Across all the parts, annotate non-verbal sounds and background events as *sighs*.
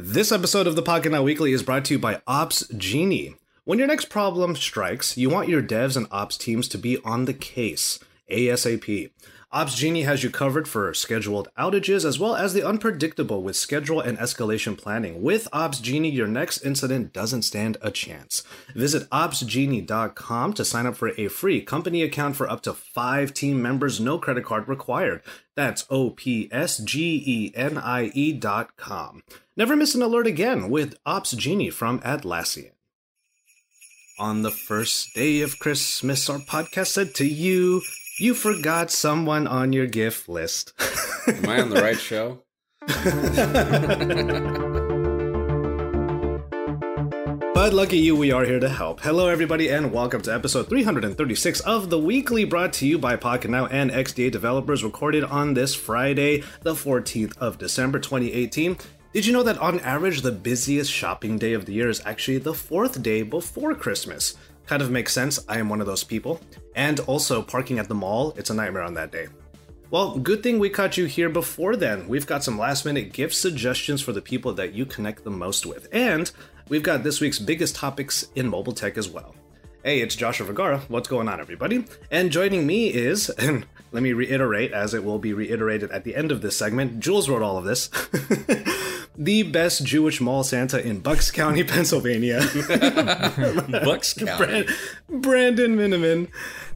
This episode of the Pocket Now Weekly is brought to you by Ops Genie. When your next problem strikes, you want your devs and ops teams to be on the case ASAP. Ops Genie has you covered for scheduled outages as well as the unpredictable with schedule and escalation planning. With Ops Genie, your next incident doesn't stand a chance. Visit opsgenie.com to sign up for a free company account for up to five team members, no credit card required. That's O P S G E N I E dot com. Never miss an alert again with Ops Genie from Atlassian. On the first day of Christmas, our podcast said to you, you forgot someone on your gift list. Am I on the right show? *laughs* But lucky you, we are here to help. Hello, everybody, and welcome to episode 336 of the weekly brought to you by Pocket Now and XDA developers, recorded on this Friday, the 14th of December 2018. Did you know that on average, the busiest shopping day of the year is actually the fourth day before Christmas? Kind of makes sense. I am one of those people. And also, parking at the mall, it's a nightmare on that day. Well, good thing we caught you here before then. We've got some last minute gift suggestions for the people that you connect the most with. And we've got this week's biggest topics in mobile tech as well. Hey, it's Joshua Vergara. What's going on, everybody? And joining me is, *laughs* and let me reiterate, as it will be reiterated at the end of this segment, Jules wrote all of this. *laughs* the best Jewish mall Santa in Bucks County, *laughs* Pennsylvania. Bucks County. Brandon Miniman.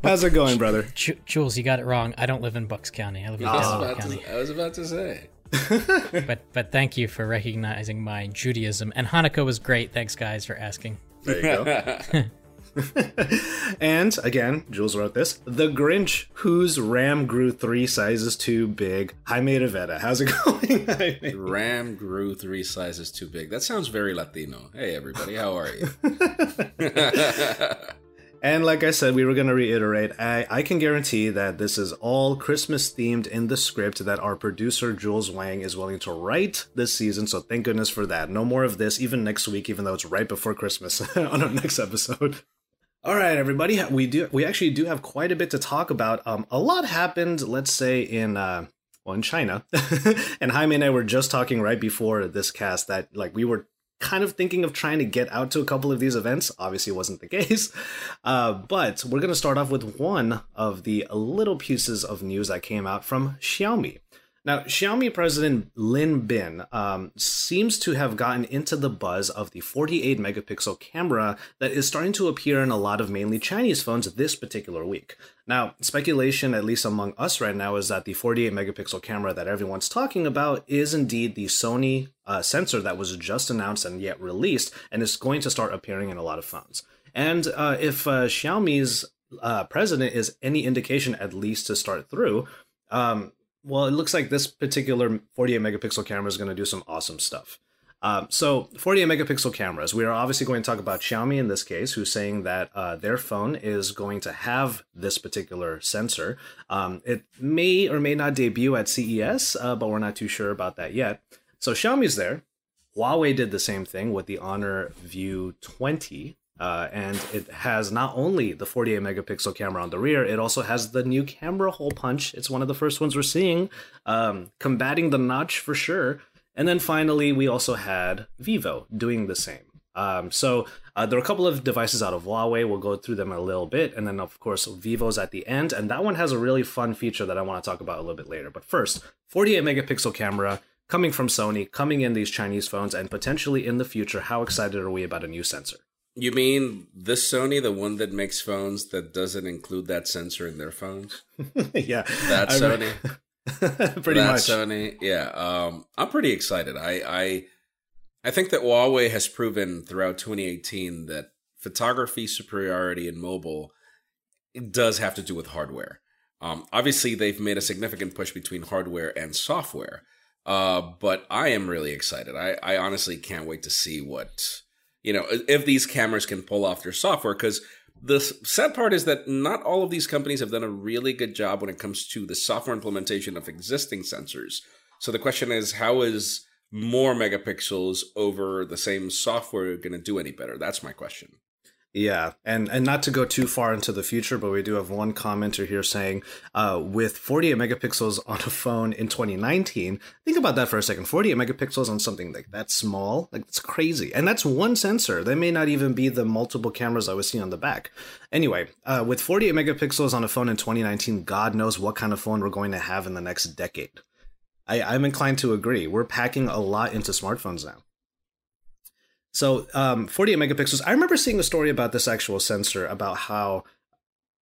How's it going, brother? Ju- Jules, you got it wrong. I don't live in Bucks County. I live in I was, Delaware about County. to, I was about to say. But but thank you for recognizing my Judaism. And Hanukkah was great. Thanks, guys, for asking. There you go. *laughs* and again, Jules wrote this The Grinch, whose ram grew three sizes too big. Jaime Rivera. How's it *laughs* going? Jaime? Ram grew three sizes too big. That sounds very Latino. Hey, everybody, how are you? *laughs* And like I said, we were going to reiterate, I, I can guarantee that this is all Christmas themed in the script that our producer Jules Wang is willing to write this season. So thank goodness for that. No more of this, even next week, even though it's right before Christmas on our next episode. All right, everybody, we do we actually do have quite a bit to talk about. Um, a lot happened, let's say in uh, well in China, *laughs* and Jaime and I were just talking right before this cast that like we were kind of thinking of trying to get out to a couple of these events. Obviously, wasn't the *laughs* case. Uh, but we're to start off with one of the little pieces of news that came out from Xiaomi. Now, Xiaomi president Lin Bin um, seems to have gotten into the buzz of the 48 megapixel camera that is starting to appear in a lot of mainly Chinese phones this particular week. Now, speculation, at least among us right now, is that the 48 megapixel camera that everyone's talking about is indeed the Sony uh, sensor that was just announced and yet released, and is going to start appearing in a lot of phones. And uh, if uh, Xiaomi's uh, president is any indication, at least to start through, um, well, it looks like this particular 48 megapixel camera is going to do some awesome stuff. Um, so, 48 megapixel cameras. We are obviously going to talk about Xiaomi in this case, who's saying that uh, their phone is going to have this particular sensor. Um, it may or may not debut at CES, uh, but we're not too sure about that yet. So, Xiaomi's there. Huawei did the same thing with the Honor View 20, uh, and it has not only the 48 megapixel camera on the rear, it also has the new camera hole punch. It's one of the first ones we're seeing, um, combating the notch for sure. And then finally, we also had Vivo doing the same. Um, so uh, there are a couple of devices out of Huawei. We'll go through them a little bit, and then of course Vivo's at the end, and that one has a really fun feature that I want to talk about a little bit later. But first, 48 megapixel camera coming from Sony, coming in these Chinese phones, and potentially in the future. How excited are we about a new sensor? You mean this Sony, the one that makes phones that doesn't include that sensor in their phones? *laughs* yeah, That I- Sony. *laughs* pretty that much. Sony. Yeah. Um, I'm pretty excited. I, I I think that Huawei has proven throughout 2018 that photography superiority in mobile does have to do with hardware. Um, obviously, they've made a significant push between hardware and software. Uh, but I am really excited. I, I honestly can't wait to see what you know if these cameras can pull off their software because the sad part is that not all of these companies have done a really good job when it comes to the software implementation of existing sensors. So the question is, how is more megapixels over the same software going to do any better? That's my question. Yeah, and and not to go too far into the future, but we do have one commenter here saying, uh, with 48 megapixels on a phone in 2019, think about that for a second. 48 megapixels on something like that small, like it's crazy, and that's one sensor. That may not even be the multiple cameras I was seeing on the back. Anyway, uh, with 48 megapixels on a phone in 2019, God knows what kind of phone we're going to have in the next decade. I, I'm inclined to agree. We're packing a lot into smartphones now. So, um, 48 megapixels. I remember seeing a story about this actual sensor about how,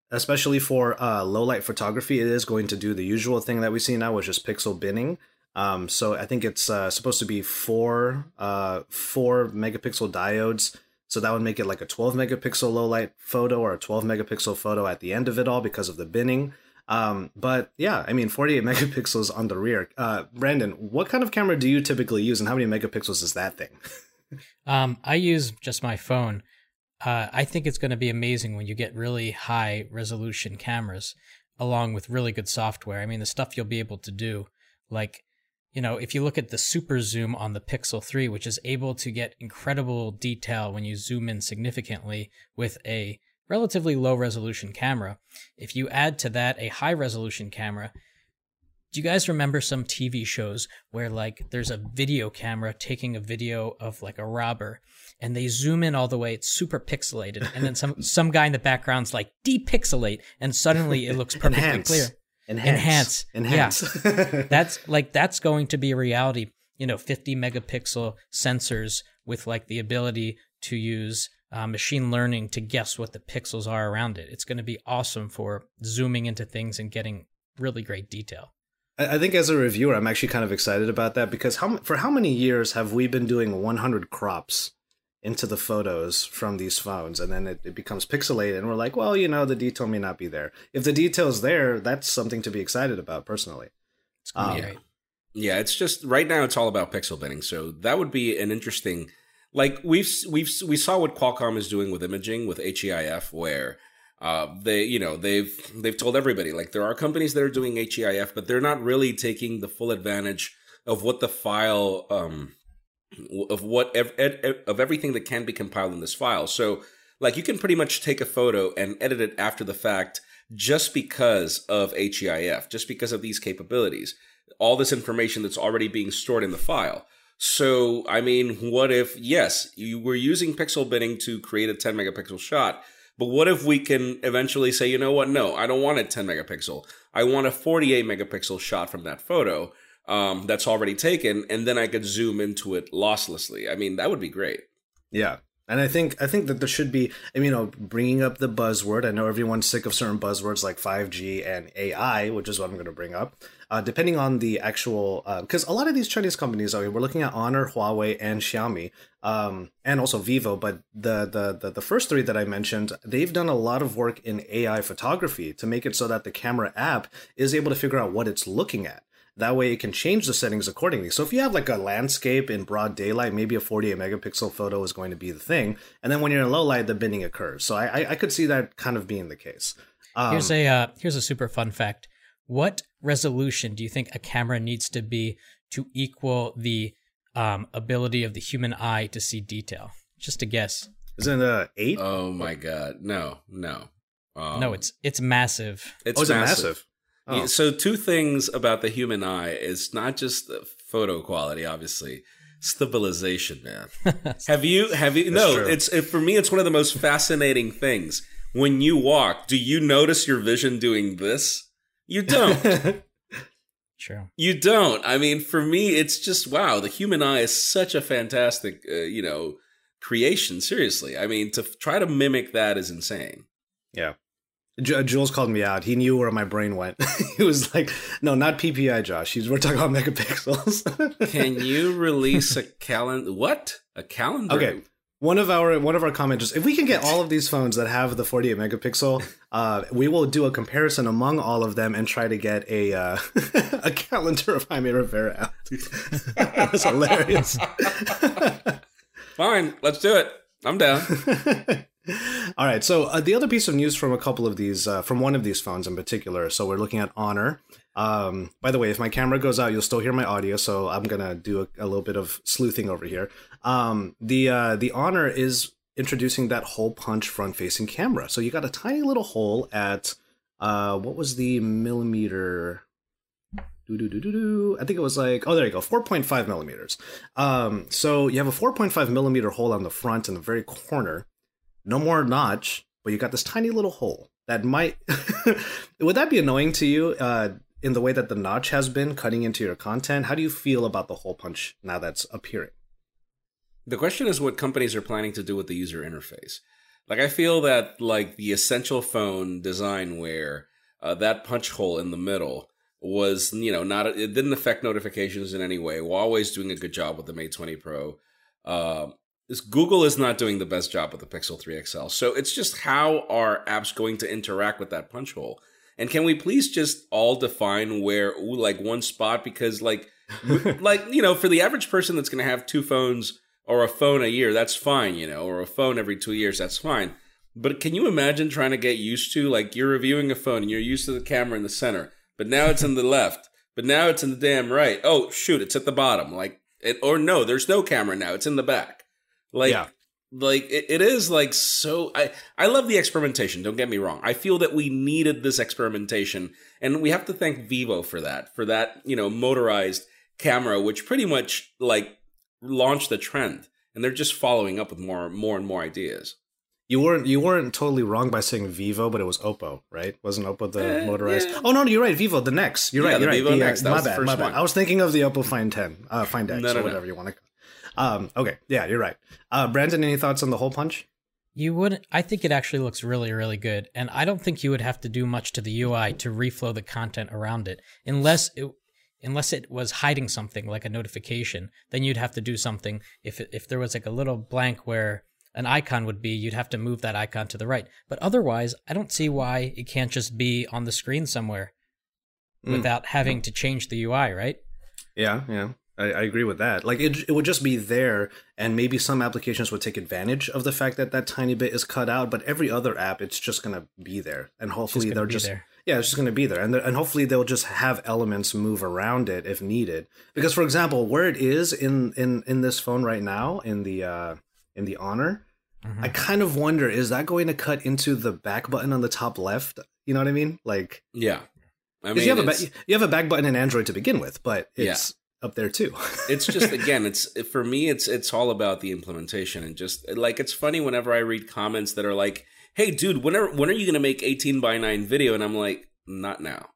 especially for uh, low light photography, it is going to do the usual thing that we see now, which is pixel binning. Um, so I think it's uh, supposed to be four uh, four megapixel diodes. So that would make it like a 12 megapixel low light photo or a 12 megapixel photo at the end of it all because of the binning. Um, but yeah, I mean, 48 *laughs* megapixels on the rear. Uh, Brandon, what kind of camera do you typically use, and how many megapixels is that thing? *laughs* Um, I use just my phone. Uh, I think it's going to be amazing when you get really high resolution cameras along with really good software. I mean, the stuff you'll be able to do, like, you know, if you look at the super zoom on the Pixel 3, which is able to get incredible detail when you zoom in significantly with a relatively low resolution camera, if you add to that a high resolution camera, do you guys remember some TV shows where like there's a video camera taking a video of like a robber and they zoom in all the way it's super pixelated and then some *laughs* some guy in the background's like depixelate and suddenly it looks *laughs* perfectly Enhance. clear. Enhance. Enhance. Enhance. Yeah. *laughs* That's like that's going to be a reality, you know, 50 megapixel sensors with like the ability to use uh, machine learning to guess what the pixels are around it. It's going to be awesome for zooming into things and getting really great detail. I think as a reviewer, I'm actually kind of excited about that because how for how many years have we been doing 100 crops into the photos from these phones, and then it, it becomes pixelated, and we're like, well, you know, the detail may not be there. If the detail's there, that's something to be excited about, personally. It's going to be Um, great. Yeah, it's just right now it's all about pixel binning. So that would be an interesting like we've we've we saw what Qualcomm is doing with imaging with HEIF where uh, they you know they've they've told everybody like there are companies that are doing HEIF but they're not really taking the full advantage of what the file um of what ev- ed- of everything that can be compiled in this file. So like you can pretty much take a photo and edit it after the fact just because of HEIF, just because of these capabilities all this information that's already being stored in the file. So, I mean, what if, yes, you were using pixel binning to create a 10 megapixel shot, but what if we can eventually say, you know what, no, I don't want a 10 megapixel. I want a 48 megapixel shot from that photo um, that's already taken, and then I could zoom into it losslessly. I mean, that would be great. Yeah. And I think I think that there should be, I mean, you know, bringing up the buzzword. I know everyone's sick of certain buzzwords like 5G and AI, which is what I'm going to bring up. Uh, depending on the actual, because a lot of these Chinese companies, I mean, we're looking at Honor, Huawei, and Xiaomi, um, and also Vivo. But the, the the the first three that I mentioned, they've done a lot of work in AI photography to make it so that the camera app is able to figure out what it's looking at. That way, it can change the settings accordingly. So if you have like a landscape in broad daylight, maybe a 48 megapixel photo is going to be the thing. And then when you're in low light, the binning occurs. So I, I, I could see that kind of being the case. Um, Here's a uh, here's a super fun fact. What resolution do you think a camera needs to be to equal the um, ability of the human eye to see detail? Just a guess. isn't it a eight? Oh my God. No, no. Um, no, it's it's massive. it's oh, is it massive. massive? Oh. Yeah, so two things about the human eye is not just the photo quality, obviously, stabilization, man. *laughs* have you have you That's no, true. it's it, for me it's one of the most fascinating things. When you walk, do you notice your vision doing this? You don't. *laughs* True. you don't. I mean, for me it's just wow, the human eye is such a fantastic, uh, you know, creation, seriously. I mean, to try to mimic that is insane. Yeah. J- Jules called me out. He knew where my brain went. *laughs* he was like, "No, not PPI, Josh. He's, we're talking about megapixels." *laughs* Can you release a calendar? What? A calendar? Okay. One of our one of our commenters, if we can get all of these phones that have the 48 megapixel, uh, we will do a comparison among all of them and try to get a uh, *laughs* a calendar of Jaime Rivera out. *laughs* that was hilarious. *laughs* Fine, let's do it. I'm down. All right. So uh, the other piece of news from a couple of these, uh, from one of these phones in particular. So we're looking at Honor. Um, by the way, if my camera goes out, you'll still hear my audio. So I'm gonna do a, a little bit of sleuthing over here. Um, the uh, the Honor is introducing that hole punch front facing camera. So you got a tiny little hole at uh what was the millimeter I think it was like oh there you go 4.5 millimeters. Um so you have a 4.5 millimeter hole on the front in the very corner. No more notch, but you got this tiny little hole that might *laughs* would that be annoying to you uh in the way that the notch has been cutting into your content? How do you feel about the hole punch now that's appearing? The question is what companies are planning to do with the user interface. Like I feel that like the essential phone design where uh, that punch hole in the middle was you know not it didn't affect notifications in any way. Huawei's doing a good job with the Mate 20 Pro. Uh, Google is not doing the best job with the Pixel 3 XL. So it's just how are apps going to interact with that punch hole? And can we please just all define where ooh, like one spot because like *laughs* like you know for the average person that's going to have two phones or a phone a year, that's fine, you know, or a phone every two years, that's fine. But can you imagine trying to get used to like you're reviewing a phone and you're used to the camera in the center, but now it's in the left, but now it's in the damn right. Oh shoot, it's at the bottom. Like it, or no, there's no camera now. It's in the back. Like yeah. like it, it is like so. I I love the experimentation. Don't get me wrong. I feel that we needed this experimentation, and we have to thank Vivo for that. For that, you know, motorized camera, which pretty much like launched the trend, and they're just following up with more, more and more ideas. You weren't you weren't totally wrong by saying Vivo, but it was Oppo, right? Wasn't Oppo the motorized? Yeah. Oh no, you're right. Vivo, the next. You're yeah, right. You're right. Vivo the, uh, next. my bad. My bad. One. I was thinking of the Oppo Find Ten, uh, Find X, no, no, or whatever no. you want to. Um, okay, yeah, you're right. Uh, Brandon, any thoughts on the hole punch? You would. I think it actually looks really, really good, and I don't think you would have to do much to the UI to reflow the content around it, unless it unless it was hiding something like a notification, then you'd have to do something. If if there was like a little blank where an icon would be, you'd have to move that icon to the right. But otherwise, I don't see why it can't just be on the screen somewhere mm. without having to change the UI, right? Yeah, yeah. I, I, agree with that. Like it, it would just be there, and maybe some applications would take advantage of the fact that that tiny bit is cut out. But every other app, it's just gonna be there, and hopefully they're just there yeah, it's just going to be there, and and hopefully they'll just have elements move around it if needed. Because, for example, where it is in in in this phone right now, in the uh in the Honor, mm-hmm. I kind of wonder is that going to cut into the back button on the top left? You know what I mean? Like, yeah, I mean, you have a ba- you have a back button in Android to begin with, but it's yeah. up there too. *laughs* it's just again, it's for me, it's it's all about the implementation and just like it's funny whenever I read comments that are like hey, dude, when are, when are you going to make 18 by 9 video? And I'm like, not now.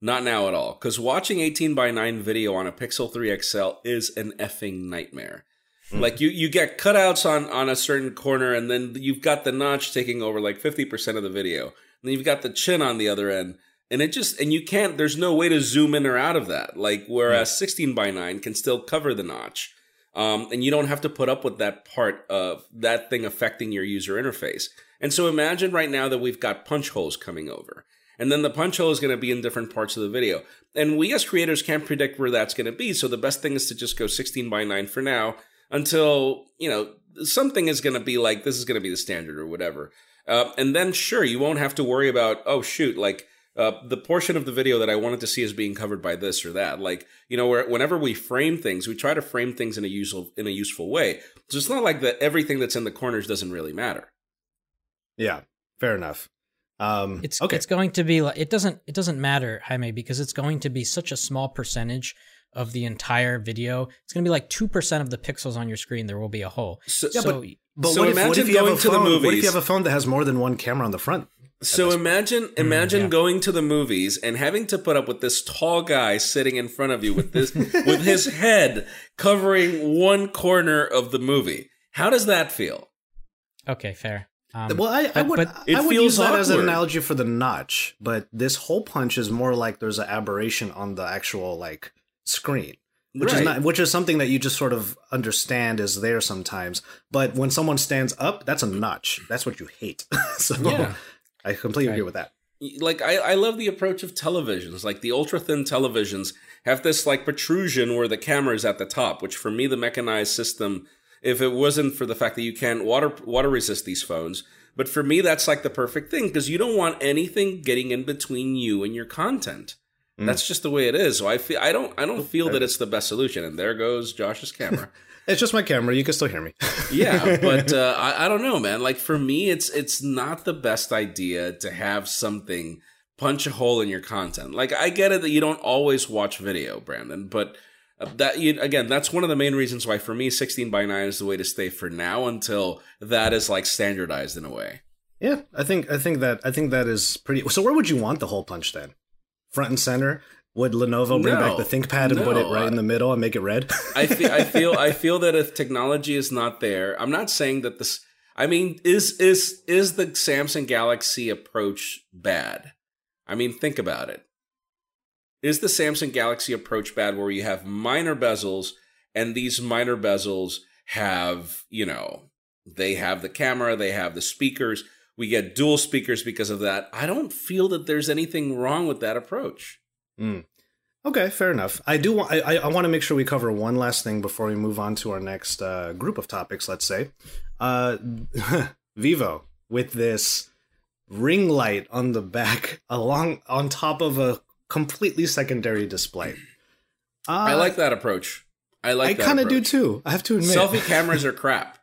Not now at all. Because watching 18 by 9 video on a Pixel 3 XL is an effing nightmare. Mm-hmm. Like you, you get cutouts on, on a certain corner, and then you've got the notch taking over like 50% of the video. And then you've got the chin on the other end. And it just, and you can't, there's no way to zoom in or out of that. Like, whereas mm-hmm. 16 by 9 can still cover the notch. Um, and you don't have to put up with that part of that thing affecting your user interface. And so imagine right now that we've got punch holes coming over. And then the punch hole is going to be in different parts of the video. And we as creators can't predict where that's going to be. So the best thing is to just go 16 by 9 for now until, you know, something is going to be like, this is going to be the standard or whatever. Uh, and then sure, you won't have to worry about, oh shoot, like, uh, the portion of the video that I wanted to see is being covered by this or that. Like, you know, where, whenever we frame things, we try to frame things in a useful in a useful way. So it's not like that everything that's in the corners doesn't really matter. Yeah, fair enough. Um, it's okay. it's going to be like it doesn't it doesn't matter, Jaime, because it's going to be such a small percentage of the entire video. It's going to be like two percent of the pixels on your screen. There will be a hole. So, yeah, so, but, but so what, if, what if you going have a phone, to the movies? What if you have a phone that has more than one camera on the front? So imagine imagine mm, yeah. going to the movies and having to put up with this tall guy sitting in front of you with this with his *laughs* head covering one corner of the movie. How does that feel? Okay, fair. Um, well, I, I would, but I would use that awkward. as an analogy for the notch, but this hole punch is more like there's an aberration on the actual like screen, which right. is not, which is something that you just sort of understand is there sometimes. But when someone stands up, that's a notch. That's what you hate. *laughs* so yeah. I completely right. agree with that. Like I, I love the approach of televisions. Like the ultra thin televisions have this like protrusion where the camera is at the top, which for me the mechanized system if it wasn't for the fact that you can't water water resist these phones. But for me, that's like the perfect thing because you don't want anything getting in between you and your content. Mm. That's just the way it is. So I feel I don't I don't feel that it's the best solution. And there goes Josh's camera. *laughs* it's just my camera. You can still hear me. *laughs* yeah, but uh, I, I don't know, man. Like for me, it's it's not the best idea to have something punch a hole in your content. Like I get it that you don't always watch video, Brandon, but that you, again, that's one of the main reasons why for me 16 by 9 is the way to stay for now until that is like standardized in a way. Yeah, I think I think that I think that is pretty. So where would you want the hole punch then? Front and center? Would Lenovo bring no, back the ThinkPad and no, put it right in the middle and make it red? I feel I *laughs* feel I feel that if technology is not there, I'm not saying that this. I mean, is is is the Samsung Galaxy approach bad? I mean, think about it. Is the Samsung Galaxy approach bad where you have minor bezels and these minor bezels have, you know, they have the camera, they have the speakers. We get dual speakers because of that. I don't feel that there's anything wrong with that approach. Mm. Okay, fair enough. I do want I, I want to make sure we cover one last thing before we move on to our next uh, group of topics. Let's say, uh, *laughs* Vivo with this ring light on the back *laughs* along on top of a completely secondary display. Uh, I like that approach. I like. I kind of do too. I have to admit, selfie *laughs* cameras are crap.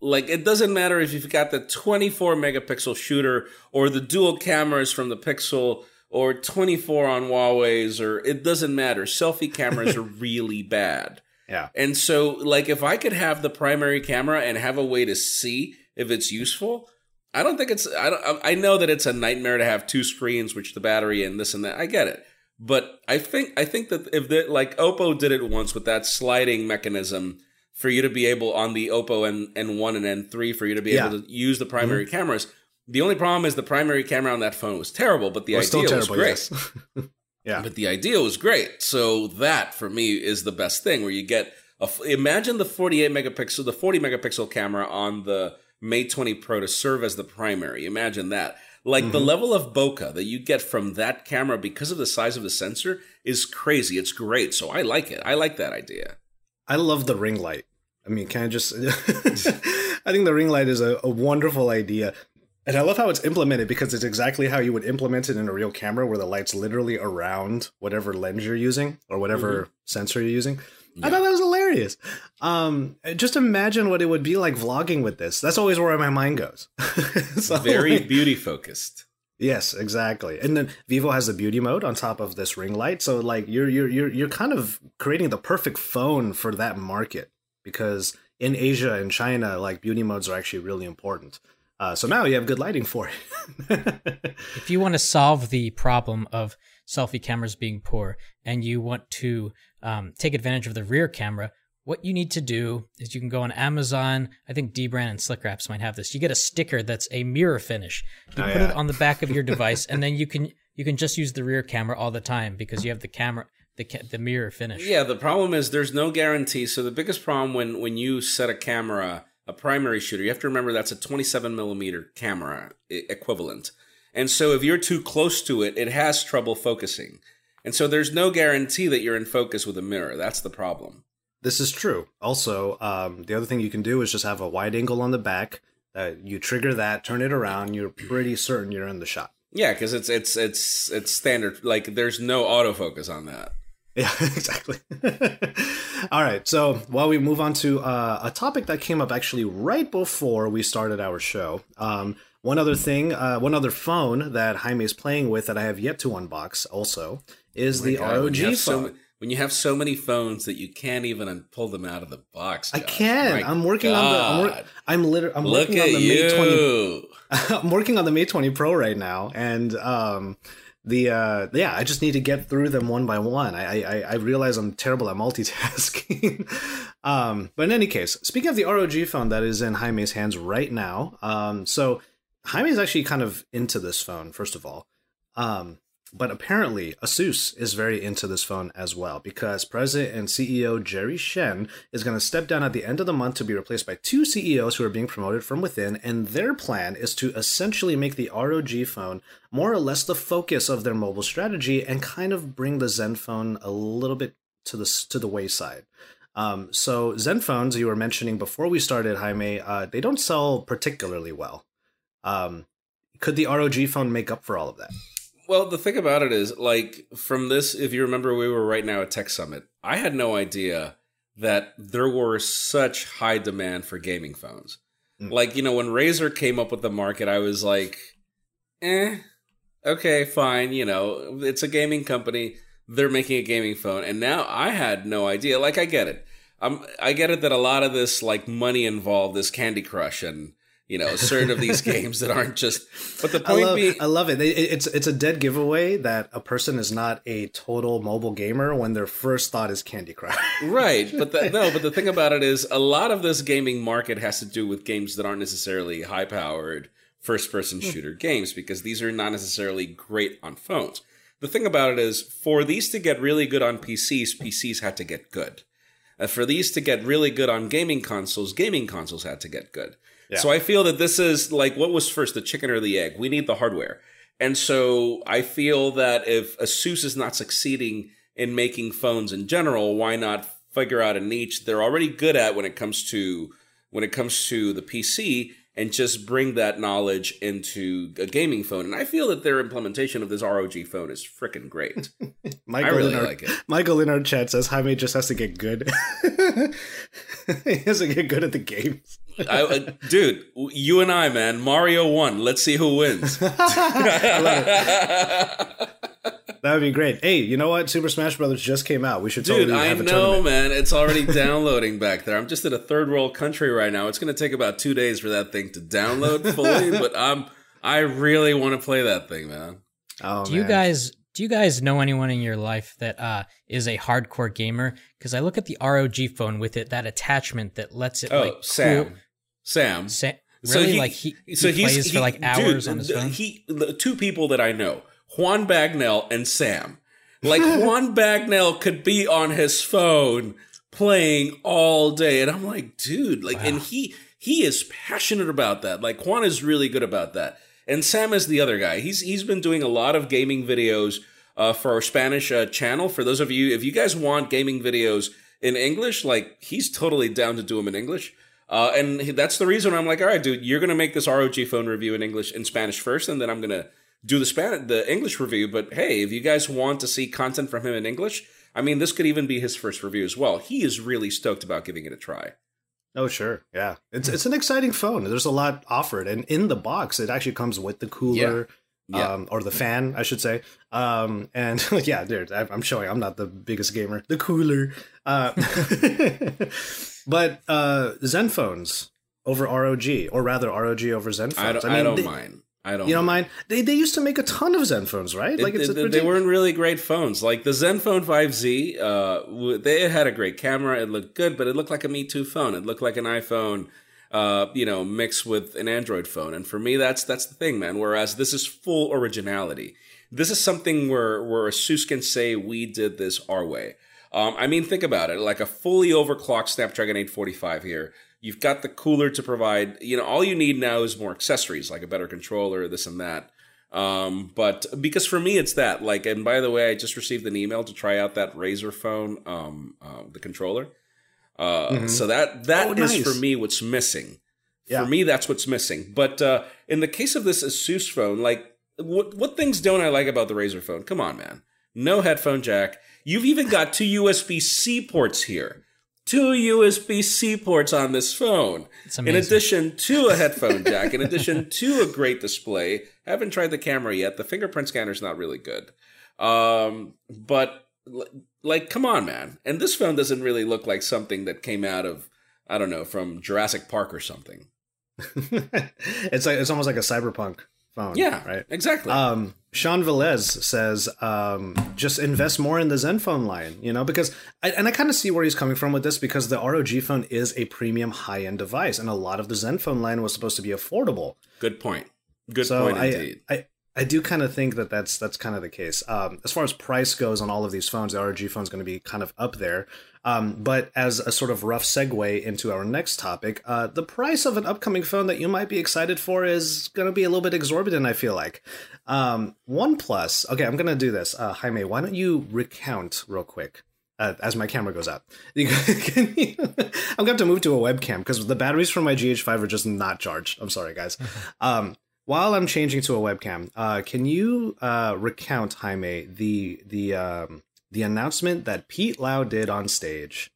Like it doesn't matter if you've got the 24 megapixel shooter or the dual cameras from the Pixel or 24 on Huawei's or it doesn't matter. Selfie cameras are *laughs* really bad. Yeah. And so like if I could have the primary camera and have a way to see if it's useful, I don't think it's I don't I know that it's a nightmare to have two screens which the battery and this and that. I get it. But I think I think that if that like Oppo did it once with that sliding mechanism for you to be able on the Oppo N N1 and N3 for you to be yeah. able to use the primary mm-hmm. cameras. The only problem is the primary camera on that phone was terrible, but the idea terrible, was great. Yes. *laughs* yeah. But the idea was great. So that for me is the best thing where you get a, imagine the 48 megapixel, the 40 megapixel camera on the Mate 20 Pro to serve as the primary. Imagine that. Like mm-hmm. the level of bokeh that you get from that camera because of the size of the sensor is crazy. It's great. So I like it. I like that idea. I love the ring light. I mean, can I just? *laughs* *laughs* I think the ring light is a, a, wonderful idea. And I love how it's implemented because it's exactly how you would implement it in a real camera where the light's literally around whatever lens you're using or whatever mm-hmm. sensor you're using. Yeah. I thought that was hilarious. Um, just imagine what it would be like vlogging with this. That's always where my mind goes. *laughs* so, Very like, beauty focused. Yes, exactly. And then Vivo has the beauty mode on top of this ring light. So like you're you're you're you're kind of creating the perfect phone for that market because in Asia and China, like beauty modes are actually really important. Uh, so now you have good lighting for it. *laughs* if you want to solve the problem of selfie cameras being poor and you want to um, take advantage of the rear camera, what you need to do is you can go on Amazon. I think Dbrand and Slick Wraps might have this. You get a sticker that's a mirror finish. You oh, put yeah. it on the back of your *laughs* device, and then you can you can just use the rear camera all the time because you have the camera the the mirror finish. Yeah, the problem is there's no guarantee. So the biggest problem when when you set a camera a primary shooter, you have to remember that's a 27 millimeter camera equivalent. And so if you're too close to it, it has trouble focusing. And so there's no guarantee that you're in focus with a mirror. That's the problem. This is true. Also, um, the other thing you can do is just have a wide angle on the back. Uh, you trigger that, turn it around. You're pretty certain you're in the shot. Yeah, because it's it's it's it's standard. Like there's no autofocus on that. Yeah, *laughs* exactly. *laughs* All right. So while we move on to uh, a topic that came up actually right before we started our show, um, one other thing, uh, one other phone that Jaime is playing with that I have yet to unbox also is oh the God, ROG phone. So, when you have so many phones that you can't even pull them out of the box. Josh. I can. I'm working God. on the. I'm, wor- I'm literally. I'm Look working on the you. Mate 20. *laughs* I'm working on the Mate 20 Pro right now, and um, the uh yeah i just need to get through them one by one i i, I realize i'm terrible at multitasking *laughs* um but in any case speaking of the rog phone that is in jaime's hands right now um so jaime is actually kind of into this phone first of all um but apparently, Asus is very into this phone as well because President and CEO Jerry Shen is going to step down at the end of the month to be replaced by two CEOs who are being promoted from within. And their plan is to essentially make the ROG phone more or less the focus of their mobile strategy and kind of bring the Zenfone a little bit to the, to the wayside. Um, so, Zenfones, you were mentioning before we started, Jaime, uh, they don't sell particularly well. Um, could the ROG phone make up for all of that? Well, the thing about it is, like, from this, if you remember, we were right now at Tech Summit. I had no idea that there were such high demand for gaming phones. Mm. Like, you know, when Razer came up with the market, I was like, eh, okay, fine. You know, it's a gaming company. They're making a gaming phone. And now I had no idea. Like, I get it. I'm, I get it that a lot of this, like, money involved, this Candy Crush and, you know, certain of these *laughs* games that aren't just. But the point I love, being, I love it. It's it's a dead giveaway that a person is not a total mobile gamer when their first thought is Candy Crush. *laughs* right, but the, *laughs* no, but the thing about it is, a lot of this gaming market has to do with games that aren't necessarily high powered first person hmm. shooter games because these are not necessarily great on phones. The thing about it is, for these to get really good on PCs, PCs had to get good. Uh, for these to get really good on gaming consoles, gaming consoles had to get good. So I feel that this is like what was first, the chicken or the egg? We need the hardware. And so I feel that if Asus is not succeeding in making phones in general, why not figure out a niche they're already good at when it comes to when it comes to the PC and just bring that knowledge into a gaming phone. And I feel that their implementation of this ROG phone is freaking great. *laughs* Michael I really our, like it. Michael in our chat says Jaime just has to get good. *laughs* he has to get good at the games. I, uh, dude, you and I, man, Mario won. Let's see who wins. *laughs* That would be great. Hey, you know what? Super Smash Brothers just came out. We should Dude, totally have I a know, tournament. man. It's already *laughs* downloading back there. I'm just in a third world country right now. It's going to take about two days for that thing to download *laughs* fully, but I'm I really want to play that thing, man. Oh, do man. you guys do you guys know anyone in your life that uh, is a hardcore gamer? Because I look at the ROG phone with it that attachment that lets it. Oh, like, Sam. Cool. Sam. Sa- really? So he, like he, he so plays he, for like hours dude, on his phone. He the two people that I know, Juan Bagnell and Sam. Like *laughs* Juan Bagnell could be on his phone playing all day, and I'm like, dude, like, wow. and he he is passionate about that. Like Juan is really good about that. And Sam is the other guy. He's he's been doing a lot of gaming videos uh, for our Spanish uh, channel. For those of you, if you guys want gaming videos in English, like he's totally down to do them in English. Uh, and that's the reason I'm like, all right, dude, you're gonna make this ROG phone review in English in Spanish first, and then I'm gonna do the Spanish, the English review. But hey, if you guys want to see content from him in English, I mean, this could even be his first review as well. He is really stoked about giving it a try. Oh sure, yeah. It's it's an exciting phone. There's a lot offered, and in the box, it actually comes with the cooler. Yeah. Yeah. Um, or the fan, I should say. Um, and *laughs* yeah, dude, I'm showing I'm not the biggest gamer. The cooler, uh, *laughs* but uh, Zenfones over ROG, or rather ROG over Zenfones. I don't, I, mean, I don't they, mind. I don't. You don't mind? They they used to make a ton of Zenfones, right? Like it, it, they weren't really great phones. Like the Zenfone 5Z, uh, they had a great camera. It looked good, but it looked like a Me Too phone. It looked like an iPhone, uh, you know, mixed with an Android phone. And for me, that's that's the thing, man. Whereas this is full originality. This is something where where Asus can say we did this our way. Um, I mean, think about it. Like a fully overclocked Snapdragon 845 here You've got the cooler to provide. You know, all you need now is more accessories, like a better controller, this and that. Um, but because for me, it's that. Like, and by the way, I just received an email to try out that Razer phone, um, uh, the controller. Uh, mm-hmm. so that that oh, is for me what's missing. Yeah. For me, that's what's missing. But uh, in the case of this Asus phone, like, what what things don't I like about the Razer phone? Come on, man. No headphone jack. You've even got two USB C ports here two USB C ports on this phone. In addition to a headphone *laughs* jack, in addition to a great display. haven't tried the camera yet. The fingerprint scanner is not really good. Um, but like, come on, man. And this phone doesn't really look like something that came out of, I don't know, from Jurassic Park or something. *laughs* it's like it's almost like a cyberpunk phone. Yeah, right. Exactly. Um, Sean Velez says, um, just invest more in the Zenfone line, you know, because, I, and I kind of see where he's coming from with this because the ROG phone is a premium high end device, and a lot of the Zenfone line was supposed to be affordable. Good point. Good so point indeed. I, I do kind of think that that's that's kind of the case. Um, as far as price goes on all of these phones, the ROG phone is going to be kind of up there. Um, but as a sort of rough segue into our next topic, uh, the price of an upcoming phone that you might be excited for is going to be a little bit exorbitant. I feel like um, OnePlus. Okay, I'm going to do this. Uh, Jaime, why don't you recount real quick? Uh, as my camera goes out. *laughs* you, *laughs* I'm going to have to move to a webcam because the batteries from my GH5 are just not charged. I'm sorry, guys. *laughs* Um, while I'm changing to a webcam, uh, can you uh, recount Jaime the the um, the announcement that Pete Lau did on stage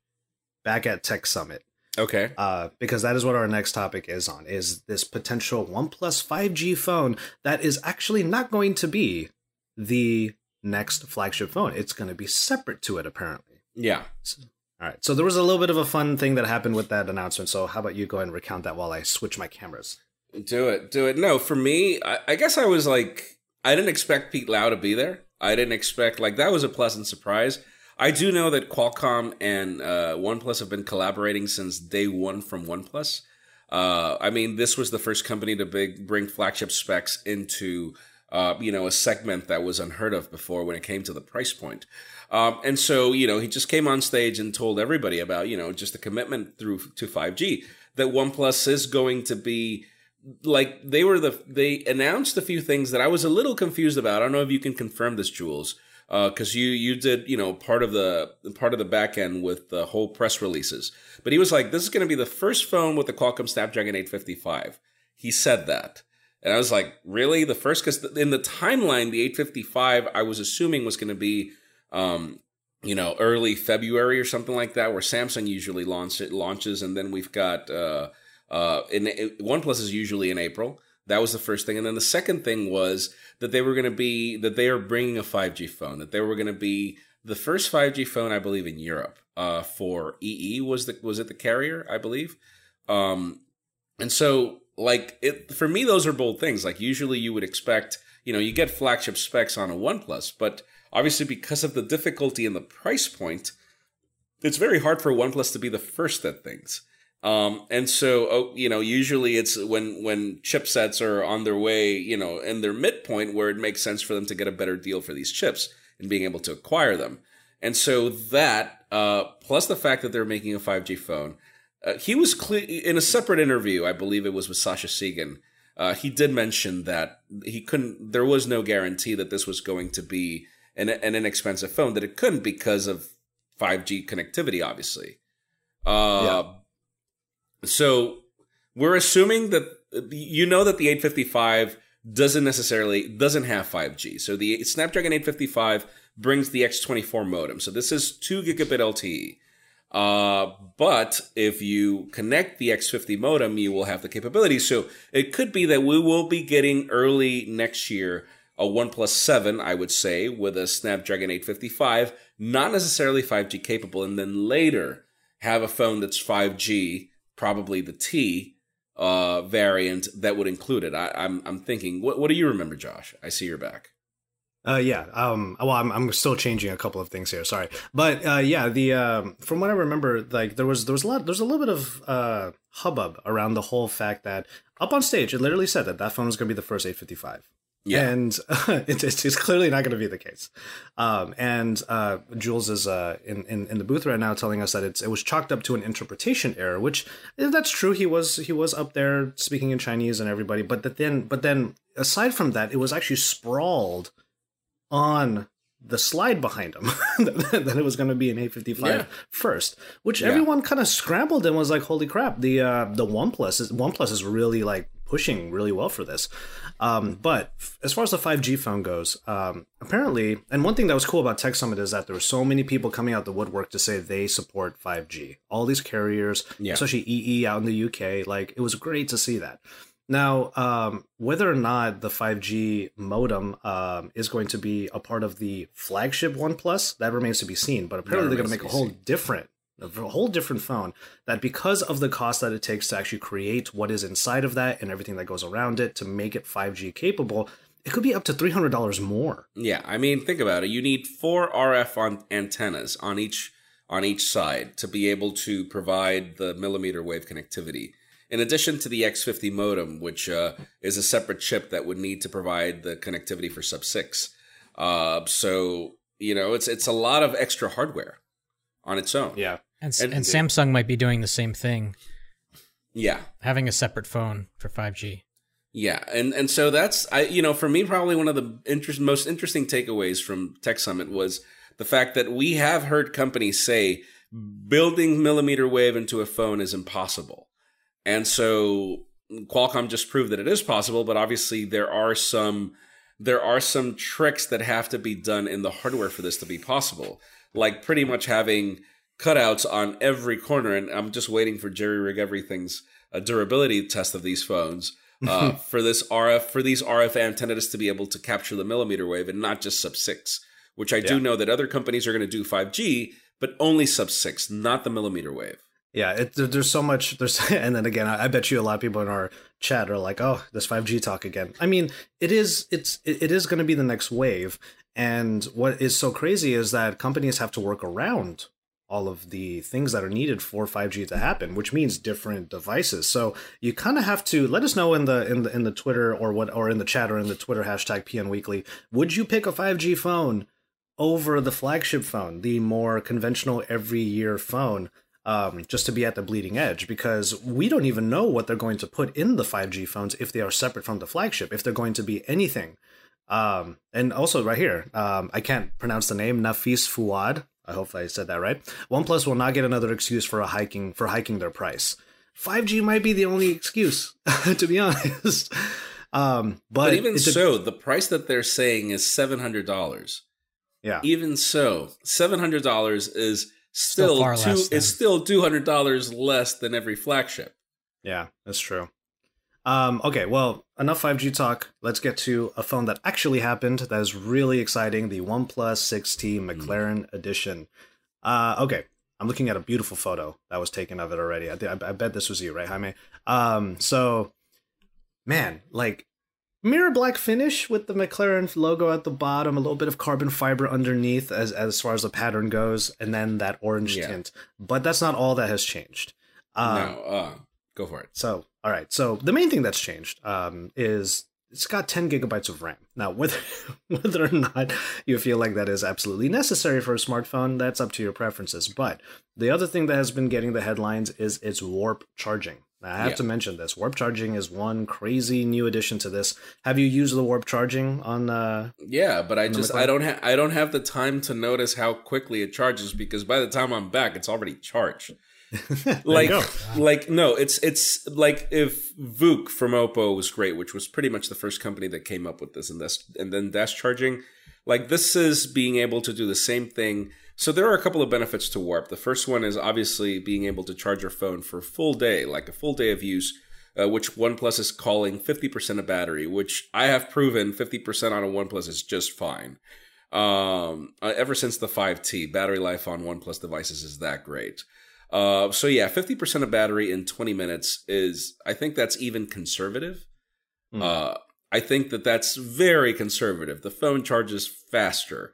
back at Tech Summit? Okay. Uh, because that is what our next topic is on is this potential OnePlus 5G phone that is actually not going to be the next flagship phone. It's going to be separate to it, apparently. Yeah. So, all right. So there was a little bit of a fun thing that happened with that announcement. So how about you go ahead and recount that while I switch my cameras? Do it. Do it. No, for me, I, I guess I was like, I didn't expect Pete Lau to be there. I didn't expect, like, that was a pleasant surprise. I do know that Qualcomm and uh, OnePlus have been collaborating since day one from OnePlus. Uh, I mean, this was the first company to big, bring flagship specs into uh, you know, a segment that was unheard of before when it came to the price point. Um, and so, you know, he just came on stage and told everybody about, you know, just the commitment through to 5G that OnePlus is going to be like they were the they announced a few things that I was a little confused about. I don't know if you can confirm this, Jules, Uh because uh, you you did you know part of the part of the back end with the whole press releases. But he was like, this is going to be the first phone with the Qualcomm Snapdragon 855. He said that. And I was like, really? The first? Because in the timeline, the 855, I was assuming was going to be, um, you know, early February or something like that, where Samsung usually launch it, launches, and then we've got uh, uh, in OnePlus is usually in April. That was the first thing, and then the second thing was that they were going to be that they are bringing a 5G phone. That they were going to be the first 5G phone, I believe, in Europe. Uh, for EE was the was it the carrier, I believe. Um, and so like it for me those are bold things like usually you would expect you know you get flagship specs on a oneplus but obviously because of the difficulty and the price point it's very hard for oneplus to be the first at things um, and so oh, you know usually it's when when chipsets are on their way you know in their midpoint where it makes sense for them to get a better deal for these chips and being able to acquire them and so that uh, plus the fact that they're making a 5g phone uh, he was clear in a separate interview, I believe it was with Sascha Segan. Uh, he did mention that he couldn't. There was no guarantee that this was going to be an, an inexpensive phone. That it couldn't because of 5G connectivity, obviously. Uh, yeah. So we're assuming that you know that the 855 doesn't necessarily doesn't have 5G. So the Snapdragon 855 brings the X24 modem. So this is two gigabit LTE. Uh, but if you connect the X50 modem, you will have the capability. So it could be that we will be getting early next year a OnePlus 7, I would say, with a Snapdragon 855, not necessarily 5G capable, and then later have a phone that's 5G, probably the T uh, variant that would include it. I, am I'm, I'm thinking, what, what do you remember, Josh? I see you're back. Uh, yeah. Um, well, I'm, I'm still changing a couple of things here. Sorry, but uh, yeah. The um, from what I remember, like there was there was a lot there's a little bit of uh hubbub around the whole fact that up on stage it literally said that that phone was going to be the first 855. Yeah, and *laughs* uh, it's, it's clearly not going to be the case. Um, and uh, Jules is uh in, in in the booth right now telling us that it's it was chalked up to an interpretation error, which that's true. He was he was up there speaking in Chinese and everybody, but that then but then aside from that, it was actually sprawled on the slide behind him *laughs* that it was going to be an 855 yeah. first, which yeah. everyone kind of scrambled and was like, "Holy crap!" The uh, the OnePlus is OnePlus is really like pushing really well for this. Um, but as far as the 5G phone goes, um, apparently, and one thing that was cool about Tech Summit is that there were so many people coming out the woodwork to say they support 5G. All these carriers, yeah. especially EE out in the UK, like it was great to see that. Now, um, whether or not the 5G modem um, is going to be a part of the flagship OnePlus, that remains to be seen. But apparently, they're going to make a whole seen. different, a whole different phone that, because of the cost that it takes to actually create what is inside of that and everything that goes around it to make it 5G capable, it could be up to three hundred dollars more. Yeah, I mean, think about it. You need four RF on antennas on each on each side to be able to provide the millimeter wave connectivity in addition to the X50 modem, which uh, is a separate chip that would need to provide the connectivity for Sub Six. Uh, so you know, it's it's a lot of extra hardware on its own. Yeah, and, and, and Samsung might be doing the same thing. Yeah, having a separate phone for 5G. Yeah, and and so that's I you know for me probably one of the interest, most interesting takeaways from Tech Summit was the fact that we have heard companies say building millimeter wave into a phone is impossible. And so Qualcomm just proved that it is possible, but obviously there are some there are some tricks that have to be done in the hardware for this to be possible. Like pretty much having cutouts on every corner, and I'm just waiting for JerryRigEverything's uh, durability test of these phones. Uh, *laughs* for this RF for these RF antennas to be able to capture the millimeter wave and not just sub six, which I do know that other companies are going to do 5G, but only sub six, not the millimeter wave. Yeah, it, there- there's so much. There's *laughs* and then again, I, bet you a lot of people in our chat are like, "Oh, this 5G talk again." I mean, it is. It's it, it is going to be the next wave. And what is so crazy is that companies have to work around all of the things that are needed for 5G to happen, which means different devices. So you kind of have to let us know in the in the in the Twitter or what or in the chat or in the Twitter hashtag PN Weekly. Would you pick a 5G phone over the flagship phone, the more conventional every year phone? Um, just to be at the bleeding edge because we don't even know what they're going to put in the 5G phones if they are separate from the flagship, if they're going to be anything. Um, and also, right here, um, I can't pronounce the name Nafis Fuad. I hope I said that right. OnePlus will not get another excuse for a hiking for hiking their price. 5G might be the only excuse, *laughs* to be honest. Um, but, But, even so, the price that they're saying is seven hundred dollars. yeah, Even so, seven hundred dollars is Still still, two. less than- It's still two hundred dollars less than every flagship. Yeah, that's true. Um, okay, well, enough 5G talk. Let's get to a phone that actually happened that is really exciting the OnePlus 6T McLaren Edition. Uh, okay, I'm looking at a beautiful photo that was taken of it already. I, thi- I, I bet this was you, right, Jaime? Um, so, man, like, mirror black finish with the McLaren logo at the bottom, a little bit of carbon fiber underneath as, as far as the pattern goes, and then that orange Yeah. tint. But that's not all that has changed. Um, no, uh, go for it. so, all right. So the main thing that's changed um, is it's got 10 gigabytes of RAM. Now, *laughs* whether whether or not you feel like that is absolutely necessary for a smartphone, that's up to your preferences. But the other thing that has been getting the headlines is its warp charging. I have Yeah. to mention this. Warp charging is one crazy new addition to this. Have you used the warp charging on? Uh... Yeah, but I just I don't have I don't have the time to notice how quickly it charges because by the time I'm back, it's already charged. *laughs* like like no it's it's like if VOOC from Oppo was great which was pretty much the first company that came up with this and this and then dash charging like this is being able to do the same thing so there are a couple of benefits to warp the first one is obviously being able to charge your phone for a full day like a full day of use uh, which OnePlus is calling 50% of battery which I have proven 50% on a OnePlus is just fine um, uh, ever since the 5T battery life on OnePlus devices is that great uh, so yeah, fifty percent of battery in twenty minutes is. I think that's even conservative. Hmm. Uh, I think that that's very conservative. The phone charges faster.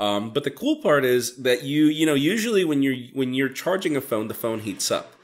Um, but the cool part is that you, you know, usually when you're when you're charging a phone, the phone heats up,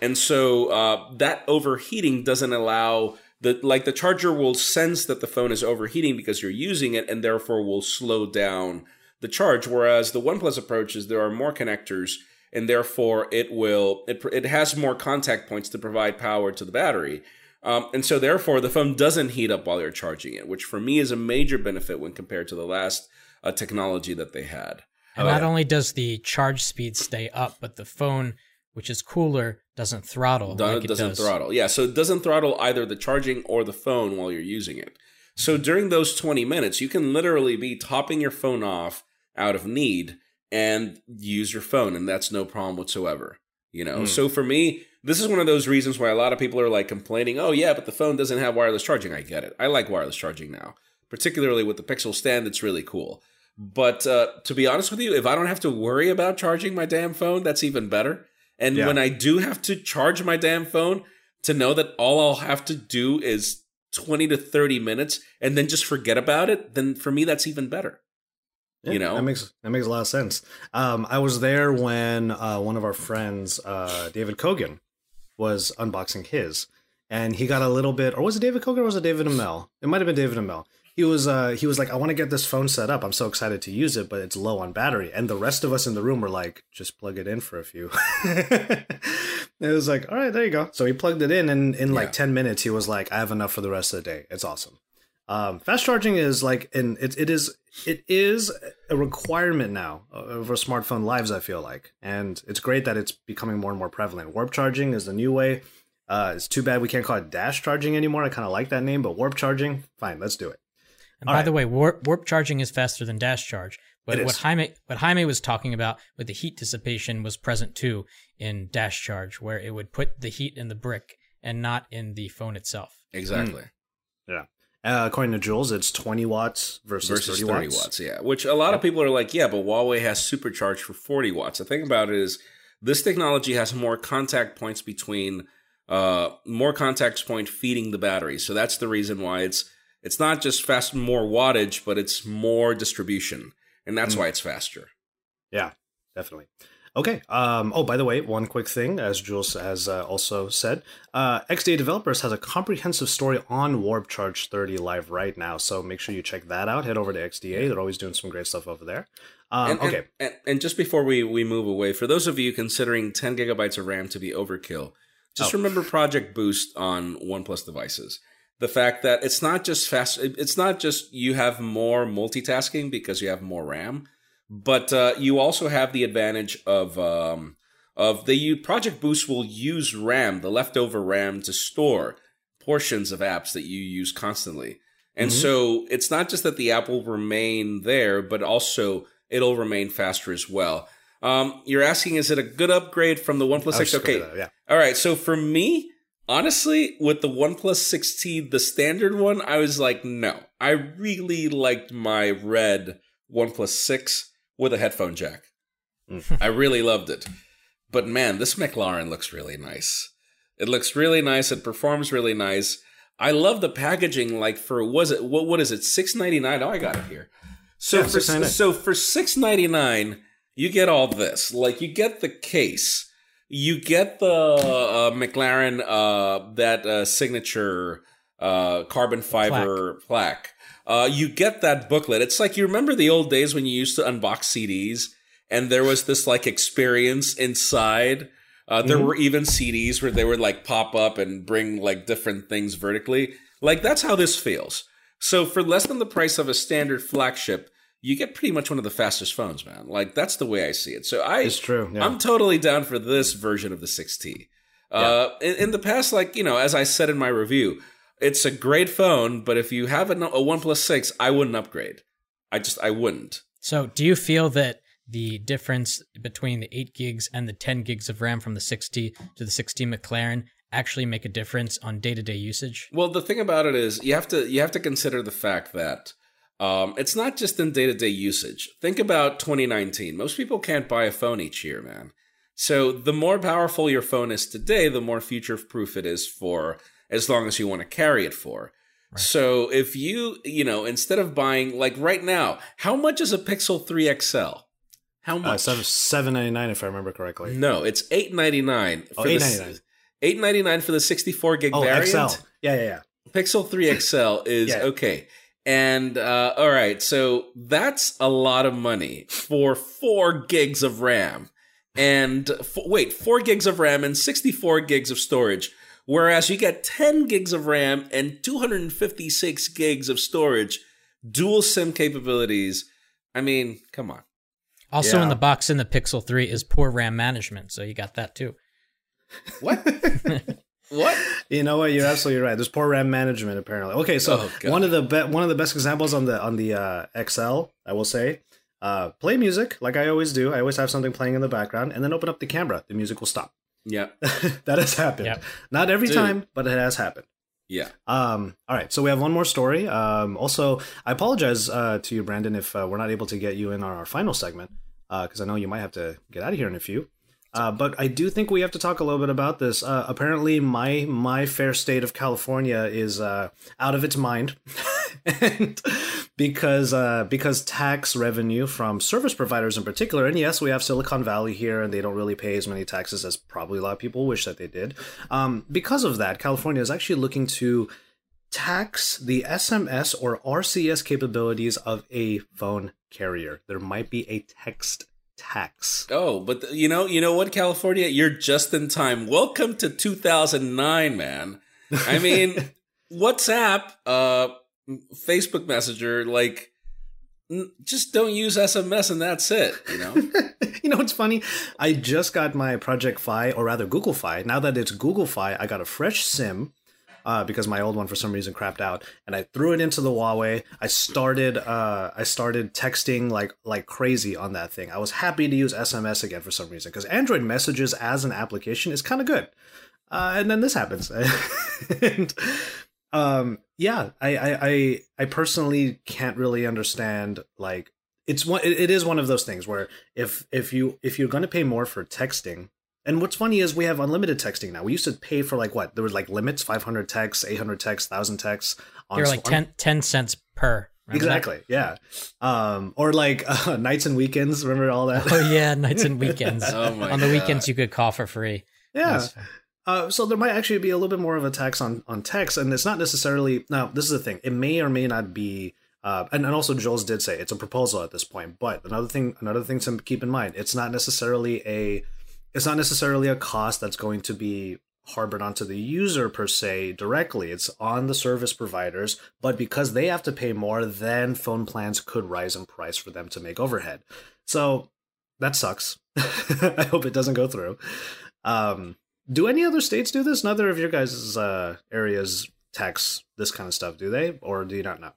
and so uh, that overheating doesn't allow the like the charger will sense that the phone is overheating because you're using it, and therefore will slow down the charge. Whereas the OnePlus approach is there are more connectors and therefore it will it, it has more contact points to provide power to the battery um, and so therefore the phone doesn't heat up while you're charging it which for me is a major benefit when compared to the last uh, technology that they had And Oh, not yeah. only does the charge speed stay up, but the phone, which is cooler, doesn't throttle Do- like it doesn't does. throttle yeah so it doesn't throttle either the charging or the phone while you're using it so during those 20 minutes you can literally be topping your phone off out of need and use your phone and that's no problem whatsoever you know Hmm. so for me this is one of those reasons why a lot of people are like complaining oh yeah but the phone doesn't have wireless charging i get it i like wireless charging now particularly with the pixel stand it's really cool but uh, to be honest with you if i don't have to worry about charging my damn phone that's even better and Yeah. when i do have to charge my damn phone to know that all i'll have to do is 20 to 30 minutes and then just forget about it then for me that's even better Yeah, you know? that makes that makes a lot of sense. Um, I was there when uh, one of our friends, uh, David Kogan, was unboxing his, and he got a little bit, or was it David Kogan or was it David Imel? It might have been David Imel. He was uh, he was like, I want to get this phone set up. I'm so excited to use it, but it's low on battery. And the rest of us in the room were like, just plug it in for a few. *laughs* it was like, all right, there you go. So he plugged it in, and in like Yeah. ten minutes, he was like, I have enough for the rest of the day. It's awesome. Um, fast charging is like, and it, it is it is a requirement now of our smartphone lives. I feel like, and it's great that it's becoming more and more prevalent. Warp charging is the new way. Uh, it's too bad we can't call it dash charging anymore. I kind of like that name, but warp charging, fine, let's do it. And by right. the way, warp, warp charging is faster than dash charge. But It what is. Jaime what Jaime was talking about with the heat dissipation was present too in dash charge, where it would put the heat in the brick and not in the phone itself. Exactly. Yeah. Uh, according to Jules, it's 20 watts versus, versus 30, 30 watts. watts. Yeah, which a lot of people are like, yeah, but Huawei has supercharged for 40 watts. The thing about it is, this technology has more contact points between, uh, more contact point feeding the battery. So that's the reason why it's it's not just fast more wattage, but it's more distribution, and that's Mm. why it's faster. Yeah, definitely. Okay. Um, oh, by the way, one quick thing, as Jules has uh, also said, uh, XDA Developers has a comprehensive story on Warp Charge 30 live right now. So make sure you check that out. Head over to XDA. They're always doing some great stuff over there. Um, and, and- okay. and, and just before we, we move away, for those of you considering 10 gigabytes of RAM to be overkill, just Oh. remember Project Boost on OnePlus devices. The fact that it's not just fast, it's not just you have more multitasking because you have more RAM, but uh, you also have the advantage of um, of the Project Boost will use RAM, the leftover RAM, to store portions of apps that you use constantly. And Mhm. so it's not just that the app will remain there, but also it'll remain faster as well. Um, you're asking, is it a good upgrade from the OnePlus I was 6? Okay, Yeah. all right. So for me, honestly, with the OnePlus 6T, the standard one, I was like, no. I really liked my red OnePlus 6 with a headphone jack. Mm. I really loved it. But man, this McLaren looks really nice. It looks really nice. It performs really nice. I love the packaging. Like for was it what what is it six ninety nine? Oh, I got it here. So Yeah, for $6.99. so for six ninety nine, you get all this. Like you get the case, you get the uh, McLaren uh, that uh, signature uh, carbon fiber plaque. Uh, you get that booklet. It's like you remember the old days when you used to unbox CDs and there was this like experience inside. Uh, there Mhm. were even CDs where they would like pop up and bring like different things vertically. Like that's how this feels. So for less than the price of a standard flagship, you get pretty much one of the fastest phones, man. Like that's the way I see it. So I It's true. Yeah. I'm totally down for this version of the 6T. Uh, in, in the past, like you know, as I said in my review, it's a great phone, but if you have a, a OnePlus 6, I wouldn't upgrade. I just I wouldn't. So, do you feel that the difference between the 8 gigs and the 10 gigs of RAM from the 6T to the 6T McLaren actually make a difference on day-to-day usage? Well, the thing about it is you have to you have to consider the fact that um, it's not just in day to day usage. Think about 2019. Most people can't buy a phone each year, man. So the more powerful your phone is today, the more future proof it is for as long as you want to carry it for. Right. So if you you know instead of buying like right now, how much is a Pixel 3 XL? How uh, much? seven seven ninety nine, if I remember correctly. no, it's 8.99 Oh, for the $8.99. 8.99 for the 64 gig Oh, variant. XL. Yeah, yeah, yeah. Pixel 3 XL is Yeah. okay. And uh, all right, so that's a lot of money for four gigs of RAM. And f- wait, four gigs of RAM and 64 gigs of storage. Whereas you get 10 gigs of RAM and 256 gigs of storage, dual SIM capabilities. I mean, come on. Also, Yeah. in the box in the Pixel 3 is poor RAM management, so you got that too. What? *laughs* what? You know what? You're absolutely right. There's poor RAM management apparently. Okay, so Oh, God. one of the be- one of the best examples on the on the uh, XL, I will say, uh, play music like I always do. I always have something playing in the background, and then open up the camera. The music will stop. Yeah. *laughs* that has happened. Yep. Not every Dude. time, but it has happened. Yeah. Um, all right, so we have one more story. Um, also, I apologize uh, to you, Brandon, if uh, we're not able to get you in on our final segment, because I know you might have to get out of here in a few. Uh, but I do think we have to talk a little bit about this. Uh, apparently, my my fair state of California is uh, out of its mind, *laughs* because uh, because tax revenue from service providers in particular, and yes, we have Silicon Valley here, and they don't really pay as many taxes as probably a lot of people wish that they did. Um, because of that, California is actually looking to tax the SMS or RCS capabilities of a phone carrier. There might be a text tax. Oh, but th- you know, you know what, California, you're just in time. Welcome to 2009, man. I mean, *laughs* WhatsApp, uh, Facebook Messenger, like just don't use SMS and that's it. You know. *laughs* you know what's funny? I just got my Project Fi, or rather Google Fi. Now that it's Google Fi, I got a fresh SIM. Uh, because my old one for some reason crapped out, and I threw it into the Huawei. I started, uh, I started texting like like crazy on that thing. I was happy to use SMS again for some reason because Android Messages as an application is kind of good. Uh, and then this happens, *laughs* and um, yeah, I, I, I, I personally can't really understand like it's one. It, is one of those things where if if you if you're going to pay more for texting, and what's funny is we have unlimited texting now. We used to pay for like what there was like limits, five hundred texts, eight hundred texts, thousand texts. On They're like 10, 10 cents per. Remember exactly. That? Yeah. Um, or like uh, *laughs* nights and weekends. Remember all that? Oh yeah, nights and weekends. *laughs* oh my On the God. weekends, you could call for free. Yeah. Uh, so there might actually be a little bit more of a tax on on text, and it's not necessarily. Now, this is the thing; it may or may not be. Uh, and, and also, Jules did say it's a proposal at this point. But another thing, another thing to keep in mind: it's not necessarily a, it's not necessarily a cost that's going to be harbored onto the user per se directly. It's on the service providers, but because they have to pay more, then phone plans could rise in price for them to make overhead. So that sucks. *laughs* I hope it doesn't go through. Um, do any other states do this? Neither of your guys' uh, areas tax this kind of stuff, do they? Or do you not know?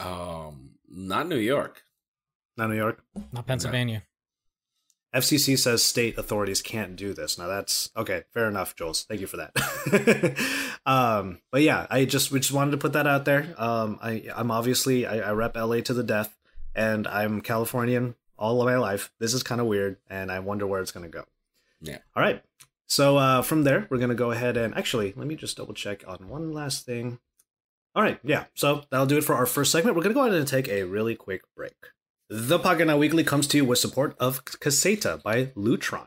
Um, not New York. Not New York. Not Pennsylvania. FCC says state authorities can't do this. Now that's okay. Fair enough, Jules. Thank you for that. *laughs* um, but yeah, I just we just wanted to put that out there. Um, I I'm obviously I, I rep LA to the death, and I'm Californian all of my life. This is kind of weird, and I wonder where it's gonna go. Yeah. All right. So uh, from there, we're going to go ahead and actually, let me just double check on one last thing. All right, yeah. So that'll do it for our first segment. We're going to go ahead and take a really quick break. The Now Weekly comes to you with support of Caseta by Lutron.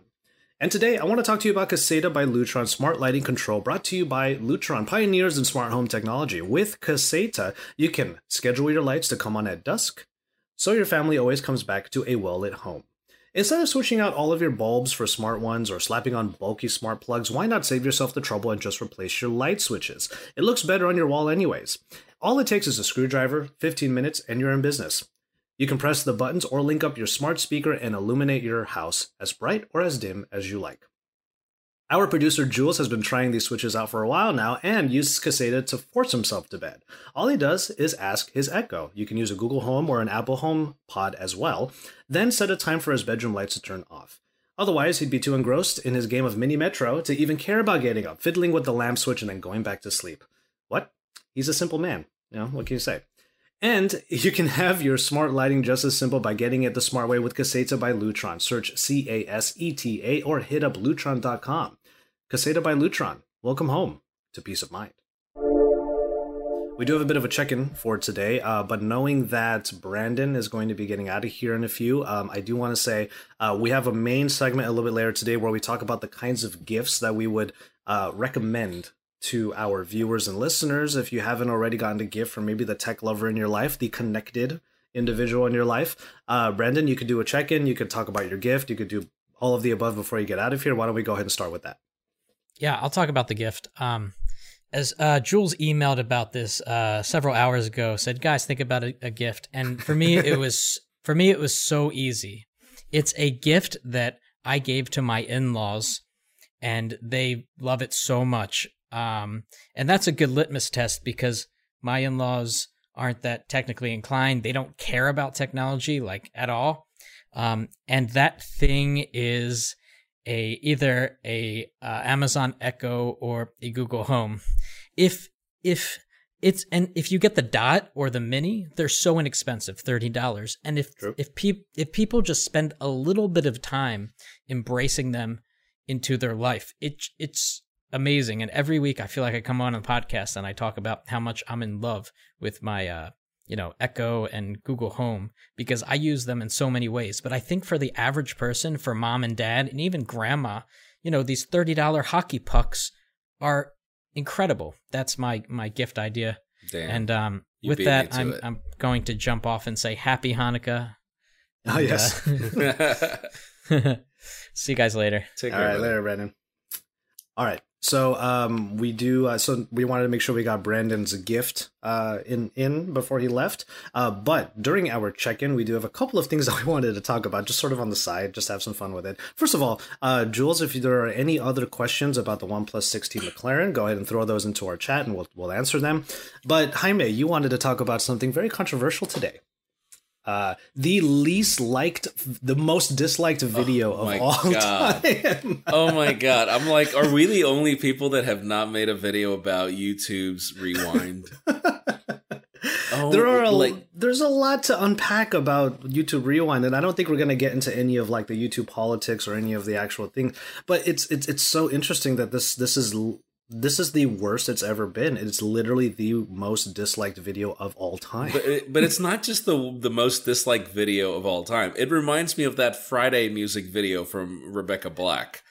And today, I want to talk to you about Caseta by Lutron Smart Lighting Control, brought to you by Lutron, pioneers in smart home technology. With Caseta, you can schedule your lights to come on at dusk, so your family always comes back to a well lit home. Instead of switching out all of your bulbs for smart ones or slapping on bulky smart plugs, why not save yourself the trouble and just replace your light switches? It looks better on your wall anyways. All it takes is a screwdriver, 15 minutes, and you're in business. You can press the buttons or link up your smart speaker and illuminate your house as bright or as dim as you like. Our producer Jules has been trying these switches out for a while now and uses Caseta to force himself to bed. All he does is ask his Echo. You can use a Google Home or an Apple Home Pod as well, then set a time for his bedroom lights to turn off. Otherwise, he'd be too engrossed in his game of Mini Metro to even care about getting up, fiddling with the lamp switch, and then going back to sleep. What? He's a simple man. You know, what can you say? And you can have your smart lighting just as simple by getting it the smart way with Caseta by Lutron. Search C A S E T A or hit up lutron.com. Caseta by Lutron. Welcome home to peace of mind. We do have a bit of a check in for today, uh, but knowing that Brandon is going to be getting out of here in a few, um, I do want to say uh, we have a main segment a little bit later today where we talk about the kinds of gifts that we would uh, recommend to our viewers and listeners. If you haven't already gotten a gift from maybe the tech lover in your life, the connected individual in your life, uh, Brandon, you could do a check in. You could talk about your gift. You could do all of the above before you get out of here. Why don't we go ahead and start with that? Yeah, I'll talk about the gift. Um, as uh, Jules emailed about this uh, several hours ago, said, "Guys, think about a, a gift." And for me, it *laughs* was for me it was so easy. It's a gift that I gave to my in-laws, and they love it so much. Um, and that's a good litmus test because my in laws aren't that technically inclined. They don't care about technology like at all. Um, and that thing is a either a uh, Amazon Echo or a Google Home. If if it's and if you get the dot or the mini, they're so inexpensive, thirty dollars. And if True. if pe- if people just spend a little bit of time embracing them into their life, it it's amazing. And every week I feel like I come on a podcast and I talk about how much I'm in love with my, uh, you know, Echo and Google Home because I use them in so many ways. But I think for the average person, for mom and dad, and even grandma, you know, these $30 hockey pucks are incredible. That's my, my gift idea. Damn. And um, with that, I'm, I'm going to jump off and say happy Hanukkah. Oh, and, yes. Uh, *laughs* *laughs* see you guys later. Take care. All right, later, Brandon. All right. So um, we do. Uh, so we wanted to make sure we got Brandon's gift uh, in in before he left. Uh, but during our check in, we do have a couple of things *laughs* that we wanted to talk about, just sort of on the side, just have some fun with it. First of all, uh, Jules, if there are any other questions about the OnePlus 6T McLaren, go ahead and throw those into our chat, and we'll we'll answer them. But Jaime, you wanted to talk about something very controversial today. Uh, the least liked, the most disliked video Oh of all God. time. *laughs* oh my god! I'm like, are we the only people that have not made a video about YouTube's Rewind? Oh, *laughs* there are a, like there's a lot to unpack about YouTube Rewind, and I don't think we're gonna get into any of like the YouTube politics or any of the actual things. But it's it's it's so interesting that this this is this is the worst it's ever been. It's literally the most disliked video of all time. but it, but it's not just the the most disliked video of all time. It reminds me of that Friday music video from Rebecca Black.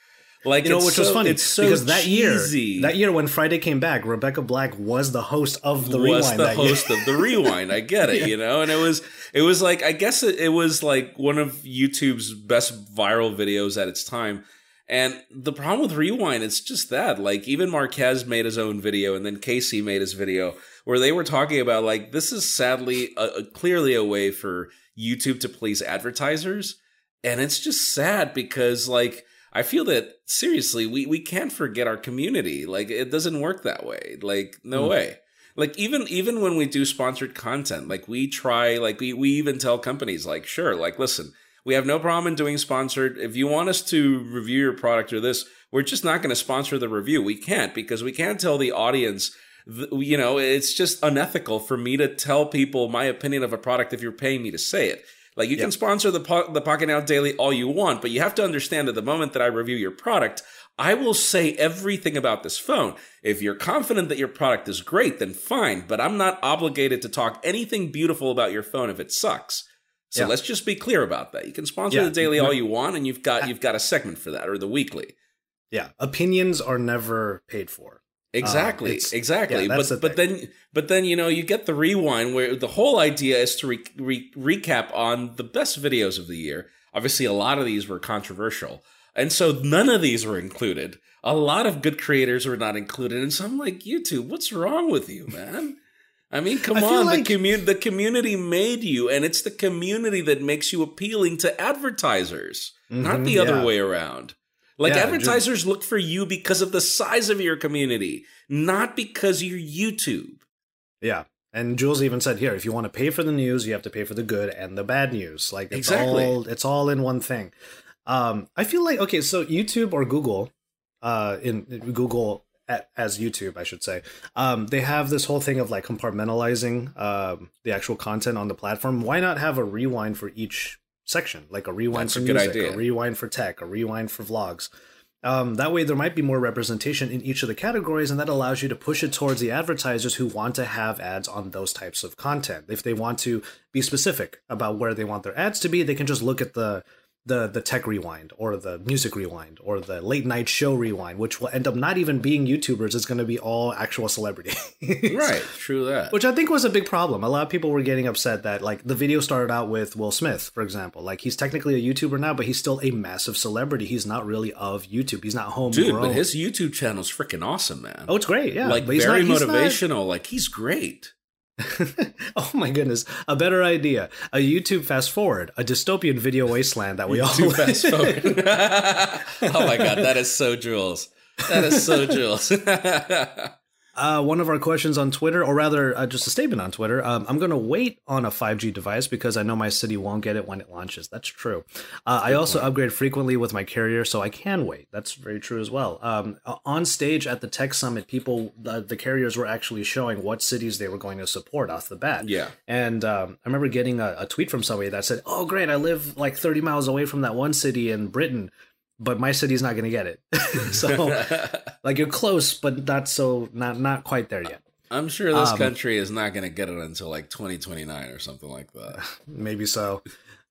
Like you know, which so, was funny It's so because that cheesy. year, that year when Friday came back, Rebecca Black was the host of the was Rewind. the host year. of the rewind. I get it, *laughs* you know, and it was it was like I guess it, it was like one of YouTube's best viral videos at its time. And the problem with rewind, it's just that like even Marques made his own video, and then Casey made his video where they were talking about like this is sadly a, a- clearly a way for YouTube to please advertisers, and it's just sad because like. I feel that seriously, we, we can't forget our community. Like it doesn't work that way. Like no Mm. way like even even when we do sponsored content like we try like we, we even tell companies like sure like listen we have no problem in doing sponsored if you want us to review your product or this we're just not going to sponsor the review we can't because we can't tell the audience you know it's just unethical for me to tell people my opinion of a product if you're paying me to say it like you Yeah. can sponsor the po- the Pocketnow Daily all you want, but you have to understand that the moment that I review your product, I will say everything about this phone. If you're confident that your product is great, then fine, but I'm not obligated to talk anything beautiful about your phone if it sucks. So Yeah. let's just be clear about that. You can sponsor Yeah. the daily all you want, and you've got you've got a segment for that or the weekly. yeah, opinions are never paid for. Uh, exactly, it's- exactly. yeah, but the but then but then you know you get the rewind where the whole idea is to re- re- recap on the best videos of the year. Obviously, a lot of these were controversial, and so none of these were included. A lot of good creators were not included, and so I'm like, YouTube, what's wrong with you, man? I mean, come I on, like- the community the community made you, and it's the community that makes you appealing to advertisers, not Mhm, the other way around. Like Yeah, advertisers look for you because of the size of your community, not because you're YouTube. Yeah. And Jules even said here, if you want to pay for the news, you have to pay for the good and the bad news. Like it's Exactly. all it's all in one thing. Um, I feel like okay, so YouTube or Google, uh, in Google a- as YouTube, I should say, um, they have this whole thing of like compartmentalizing um, the actual content on the platform. Why not have a rewind for each section, like a rewind That's for a music, idea. a rewind for tech, a rewind for vlogs? Um, that way, there might be more representation in each of the categories, and that allows you to push it towards the advertisers who want to have ads on those types of content. If they want to be specific about where they want their ads to be, they can just look at the the the tech rewind or the music rewind or the late night show rewind, which will end up not even being YouTubers. It's going to be all actual celebrities, *laughs* Right, true that. Which I think was a big problem. A lot of people were getting upset that like the video started out with Will Smith, for example. Like he's technically a YouTuber now, but he's still a massive celebrity. He's not really of YouTube. He's not homegrown. Dude, but his YouTube channel is freaking awesome, man. Oh, it's great. Yeah, like very not- he's not- motivational. Like he's great. *laughs* oh my goodness, a better idea. A YouTube fast forward, a dystopian video wasteland that we all fast forward. *laughs* oh my god, that is so Jules. That is so *laughs* Jules. Uh, one of our questions on Twitter, or rather, uh, just a statement on Twitter. Um, I'm going to wait on a 5G device because I know my city won't get it when it launches. That's true. Uh, I also upgrade frequently with my carrier, so I can wait. That's very true as well. Um, on stage at the Tech Summit, people, the, the carriers were actually showing what cities they were going to support off the bat. Yeah. And um, I remember getting a, a tweet from somebody that said, "Oh, great! I live like 30 miles away from that one city in Britain." But my city's not going to get it, *laughs* so *laughs* like you're close, but not so not not quite there yet. I'm sure this Um, country is not going to get it until like 2029 or something like that. Maybe so.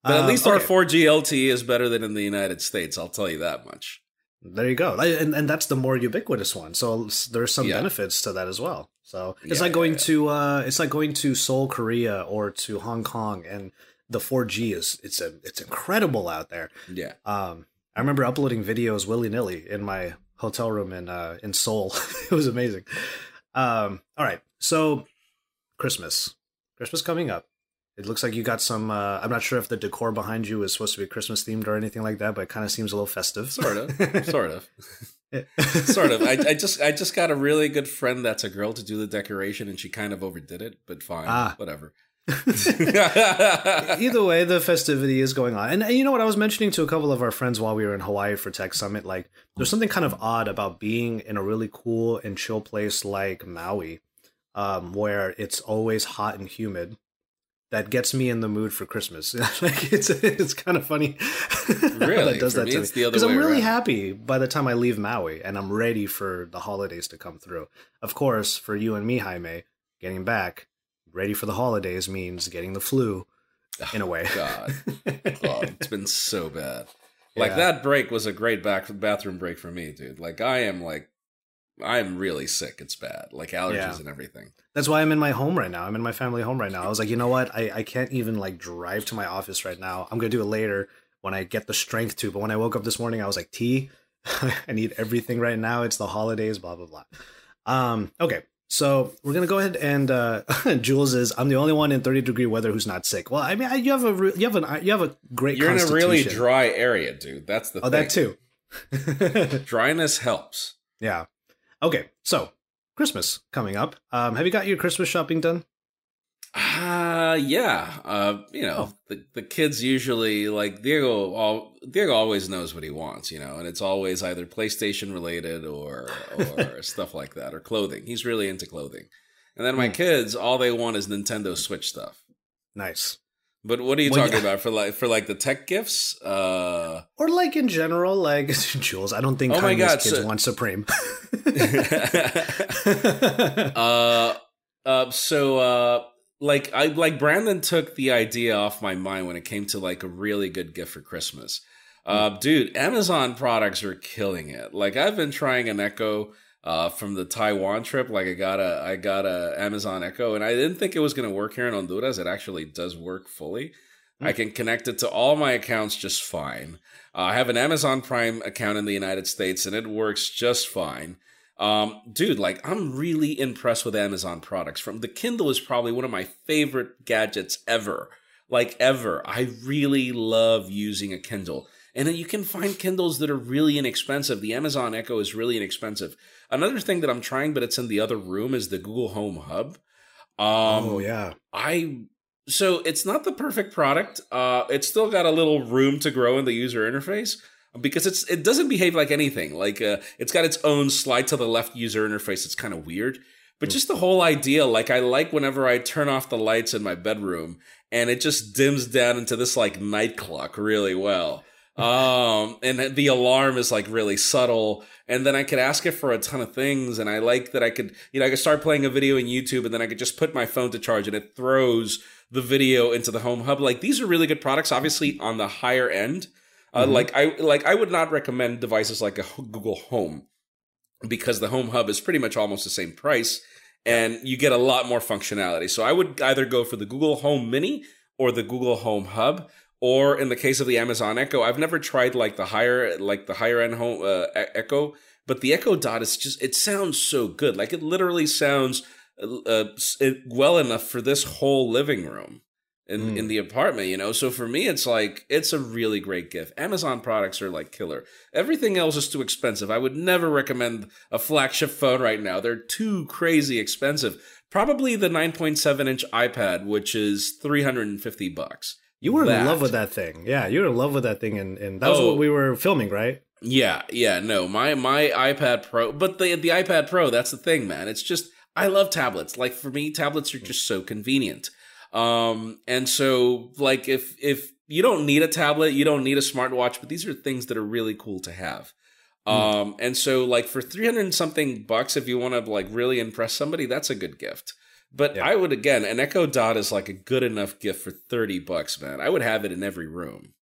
But at Um, least our 4G LTE is better than in the United States. I'll tell you that much. there you go, and and that's the more ubiquitous one. So there's some Yeah. benefits to that as well. So it's Yeah, like going yeah. to uh, it's like going to Seoul, Korea, or to Hong Kong, and the 4G is it's a it's incredible out there. Yeah. Um, I remember uploading videos willy nilly in my hotel room in uh, in Seoul. *laughs* it was amazing. Um, all right, so Christmas, Christmas coming up. It looks like you got some. Uh, I'm not sure if the decor behind you is supposed to be Christmas themed or anything like that, but it kind of seems a little festive. Sort of, *laughs* sort of, *laughs* sort of. I, I, just, I just got a really good friend that's a girl to do the decoration, and she kind of overdid it, but fine, ah. whatever. *laughs* Either way, the festivity is going on. And, and, you know what? I was mentioning to a couple of our friends while we were in Hawaii for Tech Summit, like, there's something kind of odd about being in a really cool and chill place like Maui, um, where it's always hot and humid. That gets me in the mood for Christmas. *laughs* like it's it's kind of funny. *laughs* Really, that does for that to me because I'm really around. happy by the time I leave Maui and I'm ready for the holidays to come through. Of course, for you and me, Jaime, getting back, ready for the holidays means getting the flu in a way. God, God *laughs* it's been so bad. Like yeah. that break was a great back bathroom break for me, dude. Like I am like I am really sick. It's bad. Like allergies yeah. and everything. That's why I'm in my home right now. I'm in my family home right now. I was like, you know what? I, I can't even like drive to my office right now. I'm gonna do it later when I get the strength to. But when I woke up this morning, I was like, T, *laughs* I need everything right now. It's the holidays, blah blah blah. Um, okay. So we're gonna go ahead and uh, *laughs* Jules is. I'm the only one in 30 degree weather who's not sick. Well, I mean, you have a you have an you have a great. You're in a really dry area, dude. That's the. Oh, thing. that too. *laughs* Dryness helps. Yeah. Okay. So Christmas coming up. Um, have you got your Christmas shopping done? Uh yeah. Uh you know, oh. the the kids usually like Diego all Diego always knows what he wants, you know, and it's always either PlayStation related or or *laughs* stuff like that or clothing. He's really into clothing. And then my mm. kids all they want is Nintendo Switch stuff. Nice. But what are you well, talking yeah. about for like for like the tech gifts? Uh or like in general like *laughs* Jules, I don't think oh my God, kids so, want Supreme. *laughs* uh uh so uh like I like Brandon took the idea off my mind when it came to like a really good gift for Christmas. Uh, mm. dude, Amazon products are killing it. Like I've been trying an Echo uh, from the Taiwan trip. Like I got a I got a Amazon Echo, and I didn't think it was gonna work here in Honduras. It actually does work fully. Mm. I can connect it to all my accounts just fine. Uh, I have an Amazon Prime account in the United States, and it works just fine. Um, dude, like I'm really impressed with Amazon products. From the Kindle is probably one of my favorite gadgets ever. Like ever. I really love using a Kindle. And then you can find Kindles that are really inexpensive. The Amazon Echo is really inexpensive. Another thing that I'm trying, but it's in the other room, is the Google Home Hub. Um, oh yeah. I so it's not the perfect product. Uh, it's still got a little room to grow in the user interface because it's it doesn't behave like anything. Like uh, it's got its own slide to the left user interface. It's kind of weird. But just the whole idea, like I like whenever I turn off the lights in my bedroom and it just dims down into this like night clock really well. Um, and the alarm is like really subtle. And then I could ask it for a ton of things. And I like that I could, you know, I could start playing a video in YouTube and then I could just put my phone to charge and it throws the video into the home hub. Like these are really good products, obviously on the higher end. Uh, mm-hmm. Like I like I would not recommend devices like a Google Home because the Home Hub is pretty much almost the same price and you get a lot more functionality. So I would either go for the Google Home Mini or the Google Home Hub or in the case of the Amazon Echo, I've never tried like the higher like the higher end home uh, Echo, but the Echo Dot is just it sounds so good. Like it literally sounds uh, uh well enough for this whole living room in, mm. in the apartment, you know? So for me, it's like, it's a really great gift. Amazon products are like killer. Everything else is too expensive. I would never recommend a flagship phone right now. They're too crazy expensive. Probably the 9.7 inch iPad, which is 350 bucks. You were that. in love with that thing. Yeah, you were in love with that thing. And, and that was oh, what we were filming, right? Yeah, yeah, no, my, my iPad Pro, but the, the iPad Pro, that's the thing, man. It's just, I love tablets. Like for me, tablets are just so convenient. Um, and so like if if you don't need a tablet, you don't need a smartwatch, but these are things that are really cool to have. Mm. Um, and so like for 300 something bucks, if you want to like really impress somebody, that's a good gift. But yeah. I would again, an Echo Dot is like a good enough gift for 30 bucks, man. I would have it in every room.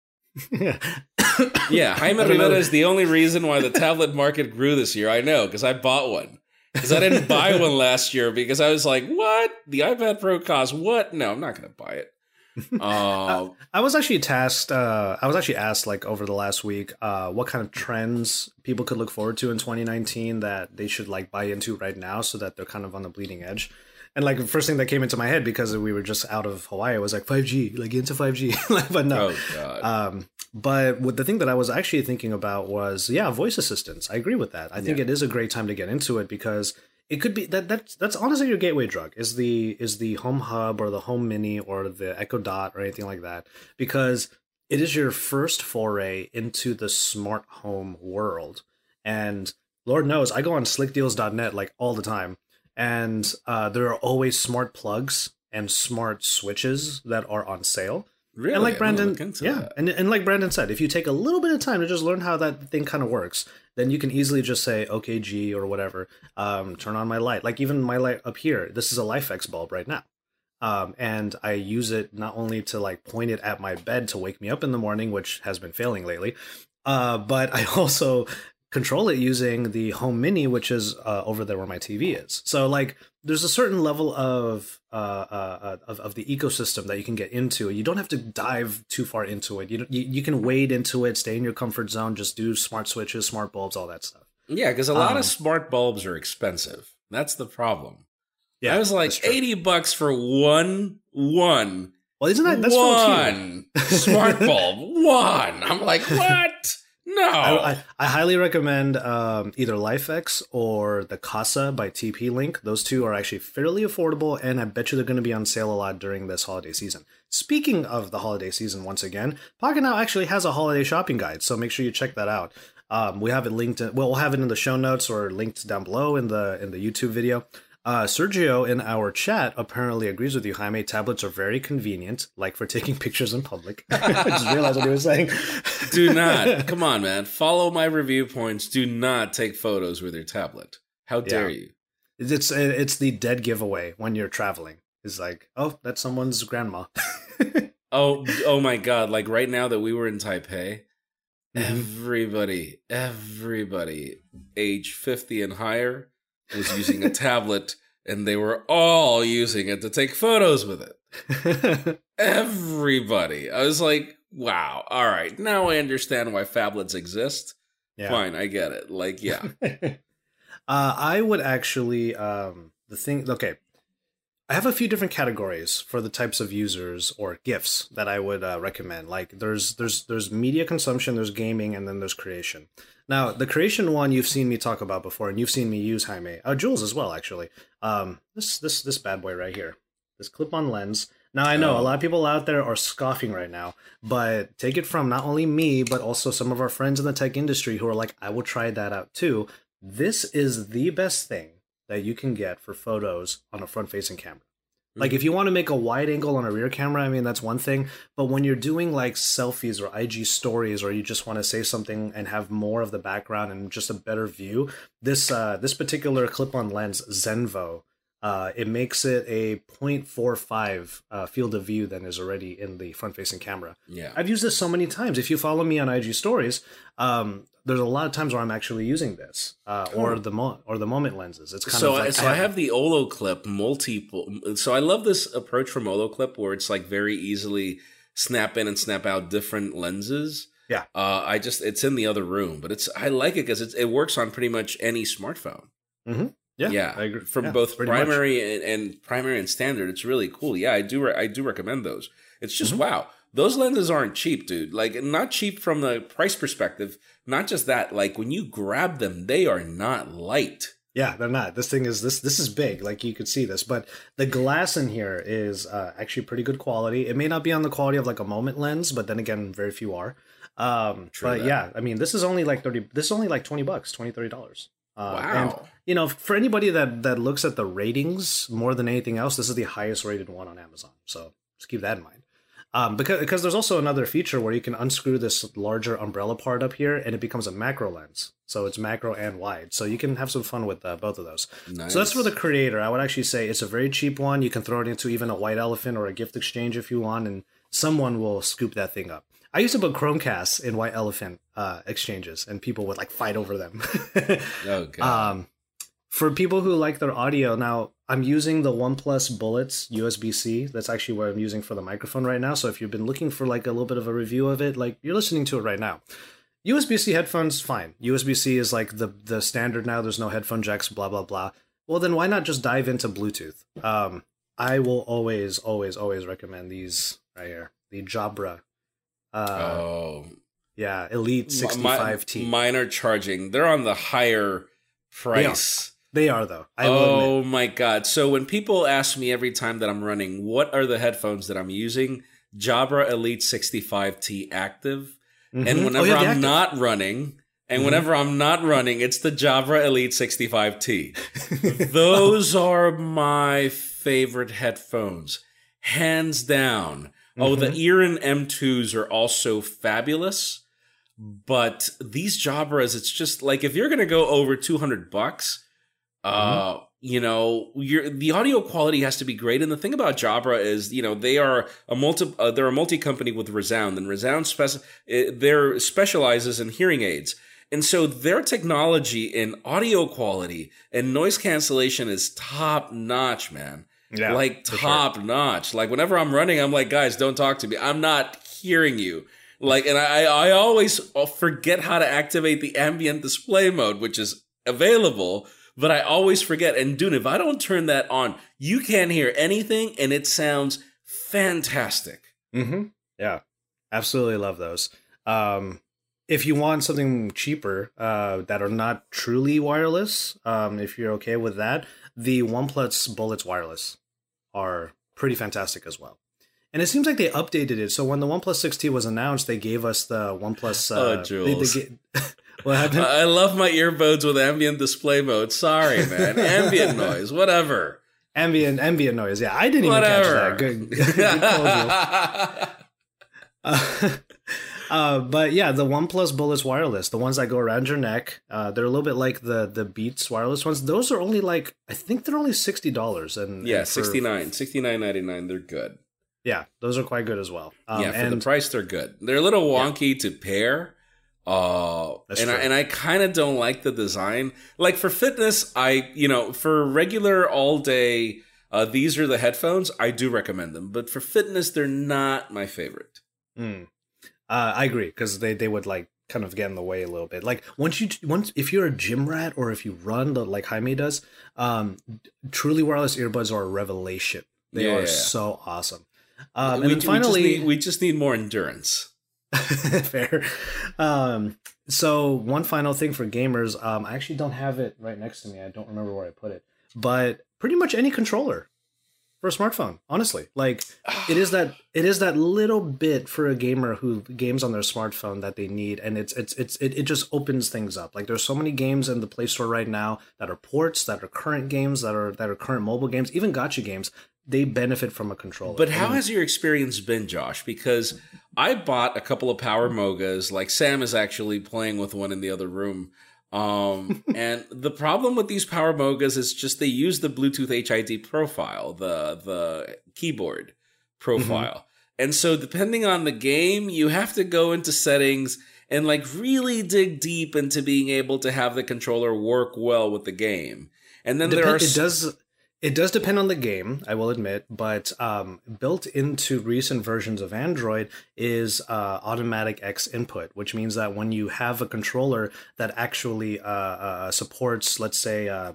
yeah. *laughs* yeah, Jaime Rivera is the only reason why the tablet market grew this year. I know, because I bought one because I didn't buy one last year because I was like, what? The iPad Pro costs what? No, I'm not going to buy it. *laughs* Uh, I was actually tasked. Uh, I was actually asked like over the last week, uh, what kind of trends people could look forward to in 2019 that they should like buy into right now, so that they're kind of on the bleeding edge. And like the first thing that came into my head because we were just out of Hawaii was like 5G, like into 5G. *laughs* but no, oh god. um, but what the thing that I was actually thinking about was, yeah, voice assistants. I agree with that. I think Yeah. it is a great time to get into it because it could be that that's that's honestly your gateway drug is the is the home hub or the home mini or the Echo Dot or anything like that because it is your first foray into the smart home world. And Lord knows, I go on slickdeals.net like all the time, and uh, there are always smart plugs and smart switches that are on sale. Really? And like Brandon, yeah, that. and and like Brandon said, if you take a little bit of time to just learn how that thing kind of works, then you can easily just say, "Okay, G" or whatever, um, turn on my light. Like even my light up here, this is a LIFX bulb right now, um, and I use it not only to like point it at my bed to wake me up in the morning, which has been failing lately, uh, but I *laughs* also control it using the home mini which is uh, over there where my tv is so like there's a certain level of uh, uh, of, of the ecosystem that you can get into you don't have to dive too far into it you, you you can wade into it stay in your comfort zone just do smart switches smart bulbs all that stuff Yeah, because a lot Um, of smart bulbs are expensive. That's the problem. yeah I was like eighty bucks for one one well isn't that that's one smart *laughs* bulb. One. I'm like, what? No. I, I, I highly recommend um, either LIFX or the Kasa by TP Link. Those two are actually fairly affordable, and I bet you they're going to be on sale a lot during this holiday season. Speaking of the holiday season, once again, Pocketnow actually has a holiday shopping guide, so make sure you check that out. Um, we have it linked. In, well, we'll have it in the show notes or linked down below in the in the YouTube video. Uh, Sergio in our chat apparently agrees with you, Jaime. Tablets are very convenient, like for taking *laughs* pictures in public. *laughs* I just realized what he was saying. Do not. Come on, man. Follow my review points. Do not take photos with your tablet. How dare Yeah. you? It's it's the dead giveaway when you're traveling. It's like, oh, that's someone's grandma. *laughs* Oh, oh my God! Like right now that we were in Taipei, Mhm. everybody, everybody, age fifty and higher, was using a tablet, and they were all using it to take photos with it. *laughs* Everybody. I was like, wow. All right, now I understand why phablets exist. yeah. Fine, I get it. Like, yeah, *laughs* uh, I would actually um, the thing. Okay, I have a few different categories for the types of users or gifts that I would uh, recommend. Like there's there's there's media consumption, there's gaming, and then there's creation. Now the creation one you've seen me talk about before, and you've seen me use Jaime, uh, Jules as well actually. Um, this this this bad boy right here, this clip-on lens. Now I know Oh. a lot of people out there are scoffing right now, but take it from not only me but also some of our friends in the tech industry who are like, I will try that out too. This is the best thing that you can get for photos on a front-facing camera. Like if you want to make a wide angle on a rear camera, I mean that's one thing. But when you're doing like selfies or IG stories, or you just want to say something and have more of the background and just a better view, this uh, this particular clip-on lens Xenvo, uh, it makes it a 0.45 uh, field of view than is already in the front-facing camera. yeah. I've used this so many times. If you follow me on IG stories, um, there's a lot of times where I'm actually using this, uh, or the mo- or the moment lenses. It's kind so, of like I, so I have the Olo clip multiple. So I love this approach from olloclip where it's like very easily snap in and snap out different lenses. Yeah. Uh, I just it's in the other room, but it's I like it because it works on pretty much any smartphone. Yeah, yeah, I agree. from Yeah, both primary and, and primary and standard. It's really cool. Yeah, I do. Re- I do recommend those. It's just Mhm. wow. Those lenses aren't cheap, dude. Like not cheap from the price perspective. Not just that. Like when you grab them, they are not light. Yeah, they're not. This thing is this this is big. Like you could see this, but the glass in here is uh, actually pretty good quality. It may not be on the quality of like a moment lens, but then again, very few are. Um, True but that. yeah, I mean, this is only like thirty. This is only like twenty bucks, 20 30 dollars. Uh, And wow. you know, for anybody that that looks at the ratings more than anything else, this is the highest rated one on Amazon. So just keep that in mind. Um, because because there's also another feature where you can unscrew this larger umbrella part up here, and it becomes a macro lens. So it's macro and wide. So you can have some fun with uh, both of those. Nice. So that's for the creator. I would actually say it's a very cheap one. You can throw it into even a white elephant or a gift exchange if you want, and someone will scoop that thing up. I used to put Chromecasts in white elephant uh, exchanges, and people would like fight over them. *laughs* Oh god. um, for people who like their audio, now I'm using the OnePlus Bullets USB C. That's actually what I'm using for the microphone right now. So if you've been looking for like a little bit of a review of it, like you're listening to it right now. USB C headphones, fine. USB C is like the the standard now. There's no headphone jacks, blah blah blah. Well, then why not just dive into Bluetooth? Um, I will always, always, always recommend these right here. The Jabra. Uh, oh, yeah, Elite 65T. mine are charging. They're on the higher price. They are though. I oh my god! So when people ask me every time that I'm running, what are the headphones that I'm using? Jabra Elite 65T Active. Mm-hmm. And whenever oh, yeah, I'm not running, and mm-hmm. whenever I'm not running, it's the Jabra Elite 65T. *laughs* Those are my favorite headphones, hands down. Mm-hmm. Oh, the mm-hmm. M2s are also fabulous. But these Jabras, it's just like if you're going to go over 200 bucks, uh, mm-hmm. you know, your the audio quality has to be great. And the thing about Jabra is, you know, they are a multi uh, they're a multi company with Resound, and Resound spec they're specializes in hearing aids. And so their technology in audio quality and noise cancellation is top notch, man. Yeah, like top sure. notch. Like whenever I'm running, I'm like, guys, don't talk to me. I'm not hearing you. Like, and I, I always forget how to activate the ambient display mode, which is available but I always forget. And dude, if I don't turn that on, you can't hear anything, and it sounds fantastic. Mm-hmm. Yeah, absolutely love those. Um, if you want something cheaper uh, that are not truly wireless, um, if you're okay with that, the OnePlus Bullets wireless are pretty fantastic as well. And it seems like they updated it. So when the OnePlus 6T was announced, they gave us the OnePlus. Uh, oh, Jules. They, they, *laughs* What happened? I love my earbuds with ambient display mode. Sorry, man. ambient *laughs* noise, whatever. Ambient ambient noise. Yeah, I didn't whatever. even catch that. Good. *laughs* good uh, uh, but yeah, the OnePlus Bullets wireless, the ones that go around your neck, uh, they're a little bit like the the Beats wireless ones. Those are only like I think they're only sixty dollars and yeah, and for, 69 69.99 They're good. Yeah, those are quite good as well. Um, yeah, for and, the price, they're good. They're a little wonky yeah. to pair, uh, That's and I, and I kind of don't like the design. Like for fitness, I you know for regular all day, uh, these are the headphones. I do recommend them, but for fitness, they're not my favorite. Mm. Uh, I agree because they they would like kind of get in the way a little bit. Like once you once if you're a gym rat or if you run the like Jaime does, um, truly wireless earbuds are a revelation. They yeah, are yeah. so awesome. Um, we, and then finally, we just, need, we just need more endurance. *laughs* Fair. Um, so one final thing for gamers, um, I actually don't have it right next to me. I don't remember where I put it, but pretty much any controller for a smartphone. Honestly, like *sighs* it is that it is that little bit for a gamer who games on their smartphone that they need, and it's it's it's it, it just opens things up. Like there's so many games in the Play Store right now that are ports, that are current games, that are that are current mobile games, even gacha games they benefit from a controller. But how has your experience been, Josh? Because I bought a couple of Power Mogas. Like Sam is actually playing with one in the other room. Um, *laughs* and the problem with these Power Mogas is just they use the Bluetooth HID profile, the the keyboard profile. Mm-hmm. And so depending on the game, you have to go into settings and like really dig deep into being able to have the controller work well with the game. And then Dep- there are it does it does depend on the game, I will admit, but um, built into recent versions of Android is uh, automatic XInput, which means that when you have a controller that actually uh, uh, supports, let's say, uh,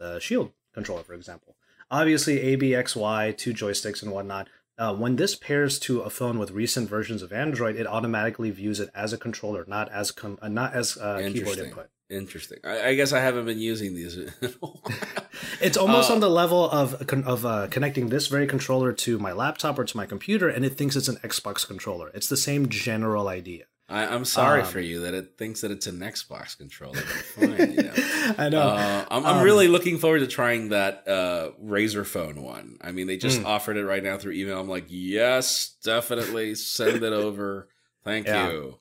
the Shield controller, for example, obviously A, B, X, Y, two joysticks and whatnot. Uh, when this pairs to a phone with recent versions of Android, it automatically views it as a controller, not as com- uh, not as keyboard input. Interesting. I, I, guess I haven't been using these. *laughs* it's almost uh, on the level of of uh, connecting this very controller to my laptop or to my computer, and it thinks it's an Xbox controller. It's the same general idea. I, am sorry um, for you that it thinks that it's an Xbox controller. Fine, you know. *laughs* I know. Uh, I'm, I'm um, really looking forward to trying that uh, Razer phone one. I mean, they just mm. offered it right now through email. I'm like, yes, definitely send it over. Thank yeah. you.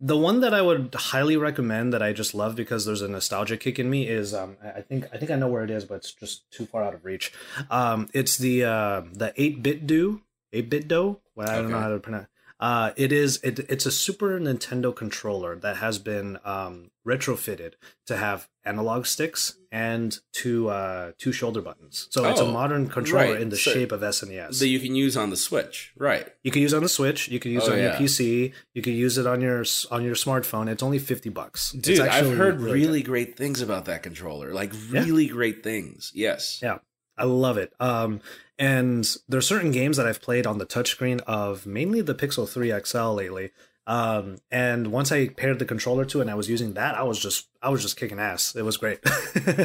The one that I would highly recommend that I just love because there's a nostalgia kick in me is um, I think I think I know where it is, but it's just too far out of reach. Um, it's the uh, the 8BitDo eight bit do. Well, I don't okay. know how to pronounce. Uh, it is it, it's a Super Nintendo controller that has been um, retrofitted to have analog sticks and two uh, two shoulder buttons. So it's a Oh, modern controller right. in the So- shape of SNES. that you can use on the Switch, right? you can use on the Switch. You can use Oh, it on your. PC. You can use it on your on your smartphone. It's only fifty bucks. It's Dude, I've heard really really, great things about that controller. Like Yeah. really great things. Yes. Yeah. I love it. Um, and are certain games that I've played on the touchscreen of mainly the Pixel 3 XL lately. Um, and once I paired the controller to it and I was using that, I was just I was just kicking ass. It was great.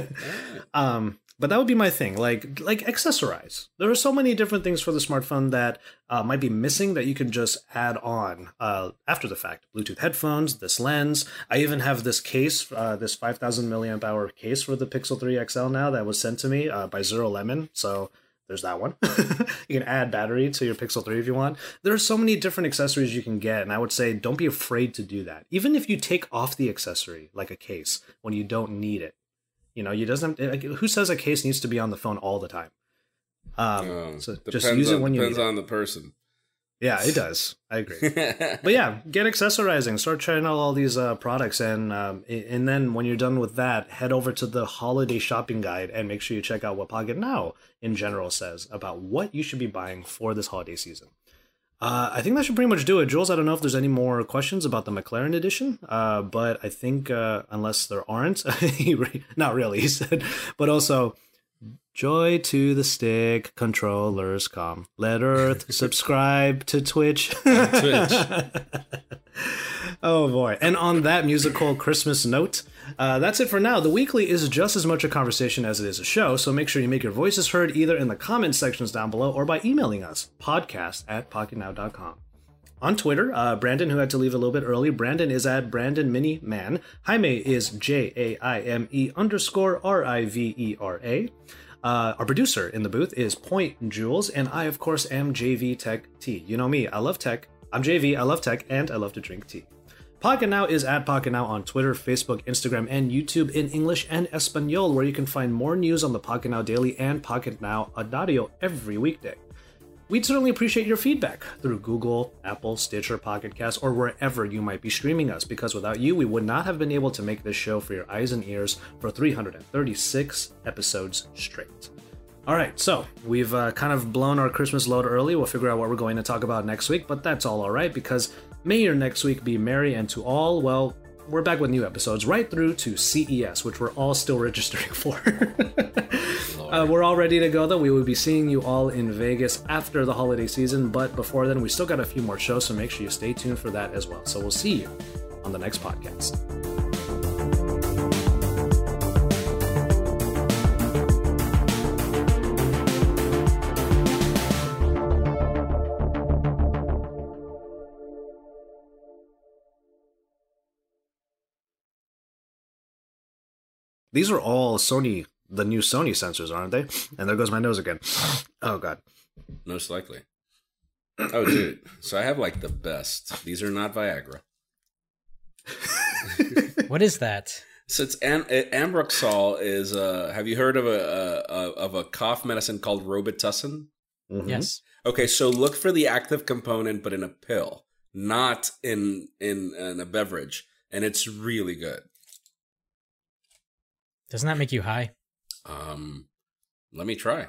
*laughs* um, but that would be my thing. Like like accessorize. There are so many different things for the smartphone that uh, might be missing that you can just add on uh, after the fact. Bluetooth headphones, this lens. I even have this case, uh, this 5,000 milliamp hour case for the Pixel 3 XL now that was sent to me uh, by ZeroLemon. So there's that one. *laughs* you can add battery to your Pixel 3 if you want. There are so many different accessories you can get, and I would say don't be afraid to do that. Even if you take off the accessory, like a case, when you don't need it. You know, you doesn't. Like, who says a case needs to be on the phone all the time? Um, Oh, so just use it on- when you need depends it. on the person. Yeah, it does. I agree. *laughs* But yeah, get accessorizing. Start trying out all these uh, products, and um, and then when you're done with that, head over to the holiday shopping guide and make sure you check out what Pocketnow in general says about what you should be buying for this holiday season. Uh, I think that should pretty much do it, Jules. I don't know if there's any more questions about the McLaren edition, uh, but I think uh, unless there aren't, *laughs* re- not really. He said, but also. Joy to the stick, controllers come. Let Earth *laughs* subscribe to Twitch. *laughs* Twitch. *laughs* oh boy. And on that musical Christmas note, uh, that's it for now. The weekly is just as much a conversation as it is a show, so make sure you make your voices heard either in the comment sections down below or by emailing us, podcast at pocketnow.com. On Twitter, uh, Brandon, who had to leave a little bit early, Brandon is at Brandon Miniman. Jaime is J A I M E underscore R I V E R A. Uh, our producer in the booth is Point Jules, and I, of course, am JV Tech T. You know me, I love tech. I'm JV, I love tech, and I love to drink tea. Pocketnow is at Pocketnow on Twitter, Facebook, Instagram, and YouTube in English and Espanol, where you can find more news on the Pocketnow Daily and Pocketnow Audio every weekday. We'd certainly appreciate your feedback through Google, Apple, Stitcher, Pocket Cast, or wherever you might be streaming us, because without you, we would not have been able to make this show for your eyes and ears for 336 episodes straight. All right, so we've uh, kind of blown our Christmas load early. We'll figure out what we're going to talk about next week, but that's all all right because may your next week be merry and to all, well, we're back with new episodes right through to CES, which we're all still *laughs* registering for. uh, we're all ready to go though. We will be seeing you all in Vegas after the holiday season, but before then, we still got a few more shows, so make sure you stay tuned for that as well. So we'll see you on the next podcast. These are all Sony, the new Sony sensors, aren't they? And there goes my nose again. Oh god. Most likely. Oh, dude. So I have like the best. These are not Viagra. *laughs* What is that? So it's Am- uh, Ambroxol is. Uh, have you heard of a, a of a cough medicine called Robitussin? Mhm. Yes. Okay, so look for the active component, but in a pill, not in in, in a beverage, and it's really good. Doesn't that make you high? Um, let me try.